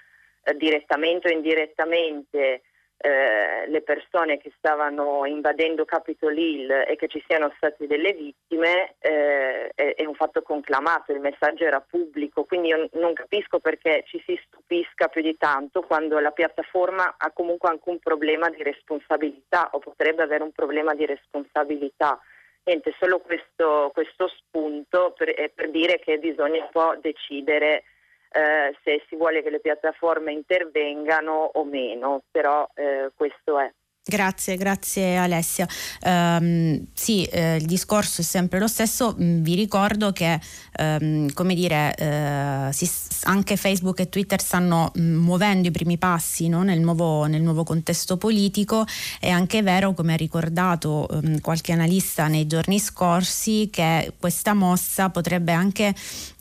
eh, direttamente o indirettamente eh, le persone che stavano invadendo Capitol Hill e che ci siano state delle vittime eh, è, è, un fatto conclamato, il messaggio era pubblico, quindi io non capisco perché ci si stupisca più di tanto quando la piattaforma ha comunque anche un problema di responsabilità o potrebbe avere un problema di responsabilità. Niente, solo questo, questo spunto per, per dire che bisogna un po' decidere eh, se si vuole che le piattaforme intervengano o meno, però eh, questo è. Grazie, grazie Alessia. Um, sì, eh, il discorso è sempre lo stesso. Mm, vi ricordo che, um, come dire, eh, si, anche Facebook e Twitter stanno mm, muovendo i primi passi no? nel, nuovo, nel, nuovo, contesto politico. È anche vero, come ha ricordato um, qualche analista nei giorni scorsi, che questa mossa potrebbe anche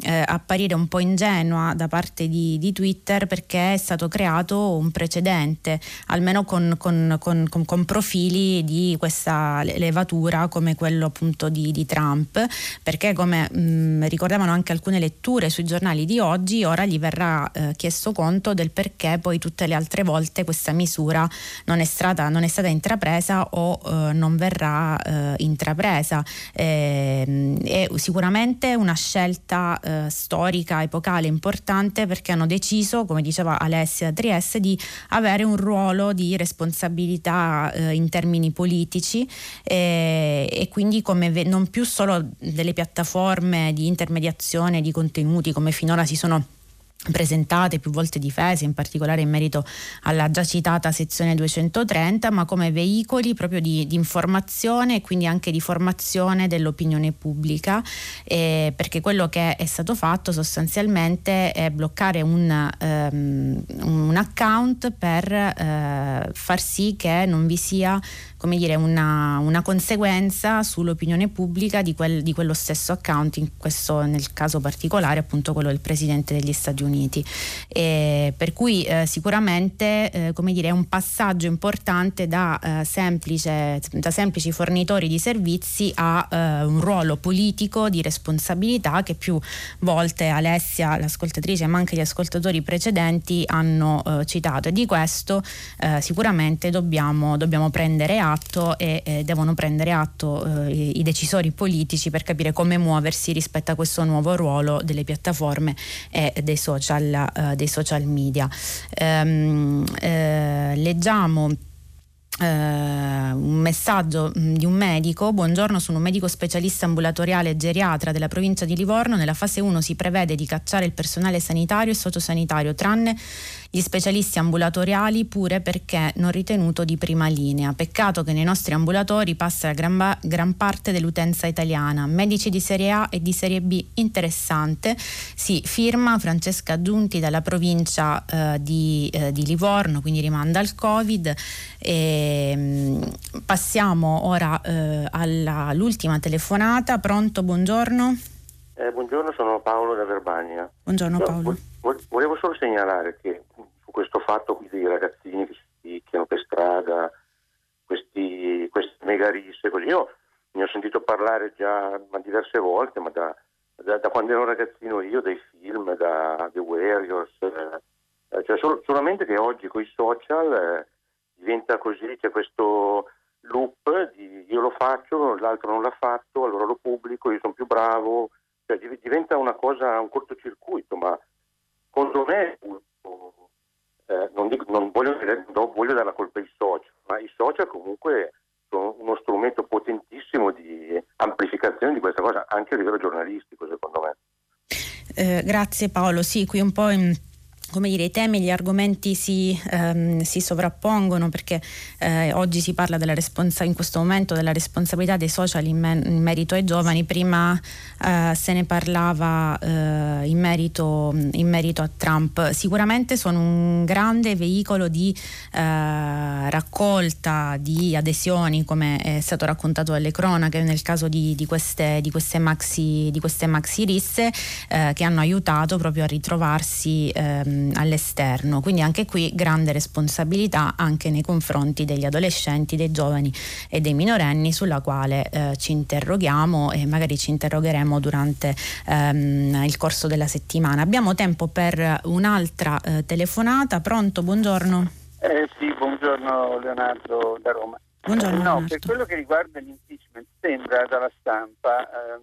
eh, apparire un po' ingenua da parte di, di, Twitter perché è stato creato un precedente, almeno con, con, con con, con, profili di questa levatura come quello appunto di, di Trump, perché come mh, ricordavano anche alcune letture sui giornali di oggi, ora gli verrà eh, chiesto conto del perché poi tutte le altre volte questa misura non è stata, non è stata intrapresa o eh, non verrà eh, intrapresa. Ehm, è sicuramente una scelta eh, storica, epocale, importante perché hanno deciso, come diceva Alessia Trieste, di avere un ruolo di responsabilità eh, in termini politici eh, e quindi come ve- non più solo delle piattaforme di intermediazione di contenuti come finora si sono presentate, più volte difese, in particolare in merito alla già citata sezione 230, ma come veicoli proprio di, di informazione e quindi anche di formazione dell'opinione pubblica, eh, perché quello che è stato fatto sostanzialmente è bloccare un, um, un account per uh, far sì che non vi sia come dire, una, una conseguenza sull'opinione pubblica di, quel, di, quello stesso account, in questo, nel caso particolare appunto quello del Presidente degli Stati Uniti. E per cui eh, sicuramente eh, come dire, è un passaggio importante da, eh, semplice, da semplici fornitori di servizi a eh, un ruolo politico di responsabilità che più volte Alessia, l'ascoltatrice, ma anche gli ascoltatori precedenti hanno eh, citato e di questo eh, sicuramente dobbiamo, dobbiamo prendere atto e eh, devono prendere atto eh, i, decisori politici per capire come muoversi rispetto a questo nuovo ruolo delle piattaforme e dei social, eh, dei social media. Ehm, eh, leggiamo Uh, un messaggio mh, di un medico. Buongiorno, sono un medico specialista ambulatoriale geriatra della provincia di Livorno. Nella fase 1 si prevede di cacciare il personale sanitario e sociosanitario, tranne gli specialisti ambulatoriali pure perché non ritenuto di prima linea. Peccato che nei nostri ambulatori passa gran, ba- gran parte dell'utenza italiana. Medici di serie A e di serie B, interessante. Si firma Francesca Giunti dalla provincia eh, di, eh, di, Livorno, quindi rimanda al Covid. E, mh, mm, passiamo ora eh, alla, all'ultima telefonata. Pronto, buongiorno. Eh, buongiorno, sono Paolo da Verbania. Buongiorno Paolo. Volevo solo segnalare che su questo fatto qui dei ragazzini che si picchiano per strada, questi, queste mega risse, così, io ne ho sentito parlare già diverse volte, ma da, da, da, quando ero ragazzino io, dai film, da The Warriors, eh, cioè sol- solamente che oggi con i social eh, diventa così, c'è questo loop di io lo faccio, l'altro non l'ha fatto, allora lo pubblico, io sono più bravo, cioè, diventa una cosa, un cortocircuito, ma secondo me eh, non, dico, non, voglio, non, voglio, dare la colpa ai social, ma i social comunque sono uno strumento potentissimo di amplificazione di questa cosa anche a livello giornalistico secondo me. Eh, grazie Paolo, sì, qui un po' in come dire, i temi e gli argomenti si, ehm, si sovrappongono perché eh, oggi si parla della responsa- in questo momento della responsabilità dei social in, me- in merito ai giovani, prima eh, se ne parlava eh, in, merito, in, merito, a Trump. Sicuramente sono un grande veicolo di eh, raccolta di adesioni, come è stato raccontato dalle cronache nel caso di, di, queste, di queste, maxi, di queste maxi risse eh, che hanno aiutato proprio a ritrovarsi ehm, all'esterno. Quindi anche qui grande responsabilità anche nei confronti degli adolescenti, dei giovani e dei minorenni sulla quale eh, ci interroghiamo e magari ci interrogheremo durante ehm, il corso della settimana. Abbiamo tempo per un'altra eh, telefonata. Pronto? Buongiorno. Eh, sì, buongiorno Leonardo da Roma. Buongiorno, no, Leonardo. per quello che riguarda l'impeachment sembra dalla stampa ehm,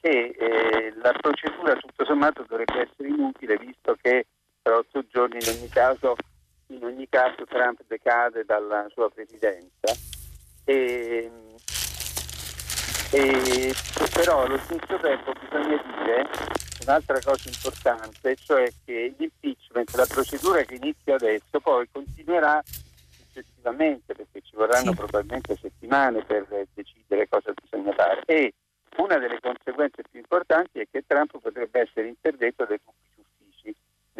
che eh, la procedura tutto sommato dovrebbe essere inutile visto che per otto giorni in ogni caso, in ogni caso Trump decade dalla sua presidenza. E, e, però allo stesso tempo bisogna dire un'altra cosa importante, cioè che l'impeachment, la procedura che inizia adesso, poi continuerà successivamente, perché ci vorranno sì. probabilmente settimane per decidere cosa bisogna fare. E una delle conseguenze più importanti è che Trump potrebbe essere interdetto dai pubblici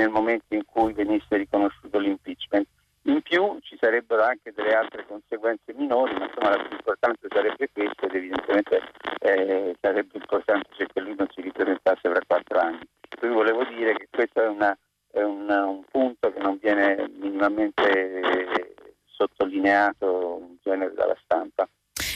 nel momento in cui venisse riconosciuto l'impeachment. In più ci sarebbero anche delle altre conseguenze minori, ma insomma la più importante sarebbe questa ed evidentemente eh, sarebbe importante cioè che lui non si ripresentasse fra quattro anni. Quindi volevo dire che questo è, una, è una, un punto che non viene minimamente sottolineato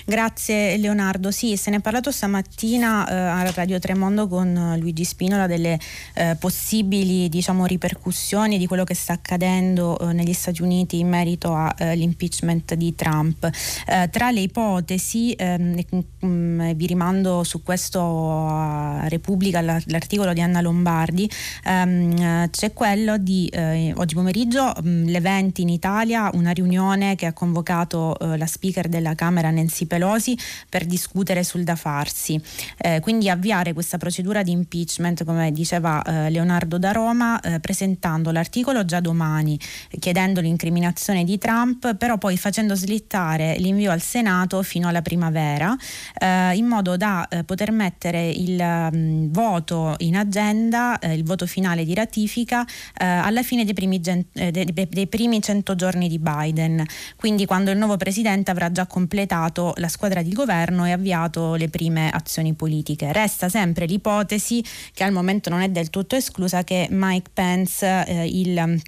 Grazie Leonardo. Sì, se ne è parlato stamattina eh, a Radio Tremondo con Luigi Spinola delle eh, possibili diciamo, ripercussioni di quello che sta accadendo eh, negli Stati Uniti in merito all'impeachment eh, di Trump. Eh, tra le ipotesi, ehm, mm, vi rimando su questo a Repubblica, l'articolo di Anna Lombardi, ehm, c'è quello di oggi pomeriggio mh, le 20 in Italia, una riunione che ha convocato la speaker della Camera Nancy Pelosi per discutere sul da farsi. Eh, quindi avviare questa procedura di impeachment, come diceva eh, Leonardo da Roma, eh, presentando l'articolo già domani, chiedendo l'incriminazione di Trump, però poi facendo slittare l'invio al Senato fino alla primavera, eh, in modo da eh, poter mettere il um, voto in agenda, eh, il voto finale di ratifica, alla fine dei primi, gen- dei, dei primi 100 giorni di Biden. Quindi quando il nuovo presidente avrà già completato la squadra di governo e avviato le prime azioni politiche. Resta sempre l'ipotesi che al momento non è del tutto esclusa che Mike Pence, eh, il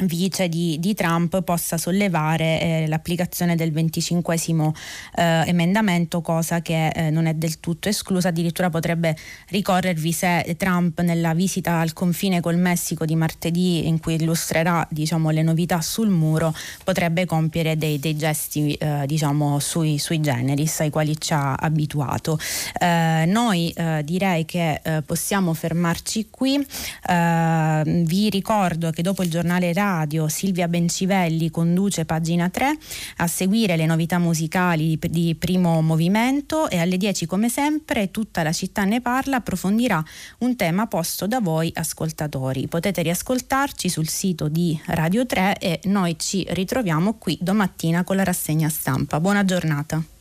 vice di, di, Trump possa sollevare eh, l'applicazione del 25 eh, emendamento, cosa che eh, non è del tutto esclusa, addirittura potrebbe ricorrervi se Trump nella visita al confine col Messico di martedì in cui illustrerà diciamo, le novità sul muro, potrebbe compiere dei, dei gesti eh, diciamo, sui, sui, generis ai quali ci ha abituato. Eh, noi eh, direi che possiamo fermarci qui, vi ricordo che dopo il giornale radio Silvia Bencivelli conduce pagina 3 a seguire le novità musicali di primo movimento e alle 10 come sempre tutta la città ne parla approfondirà un tema posto da voi ascoltatori. Potete riascoltarci sul sito di Radio 3 e noi ci ritroviamo qui domattina con la rassegna stampa. Buona giornata.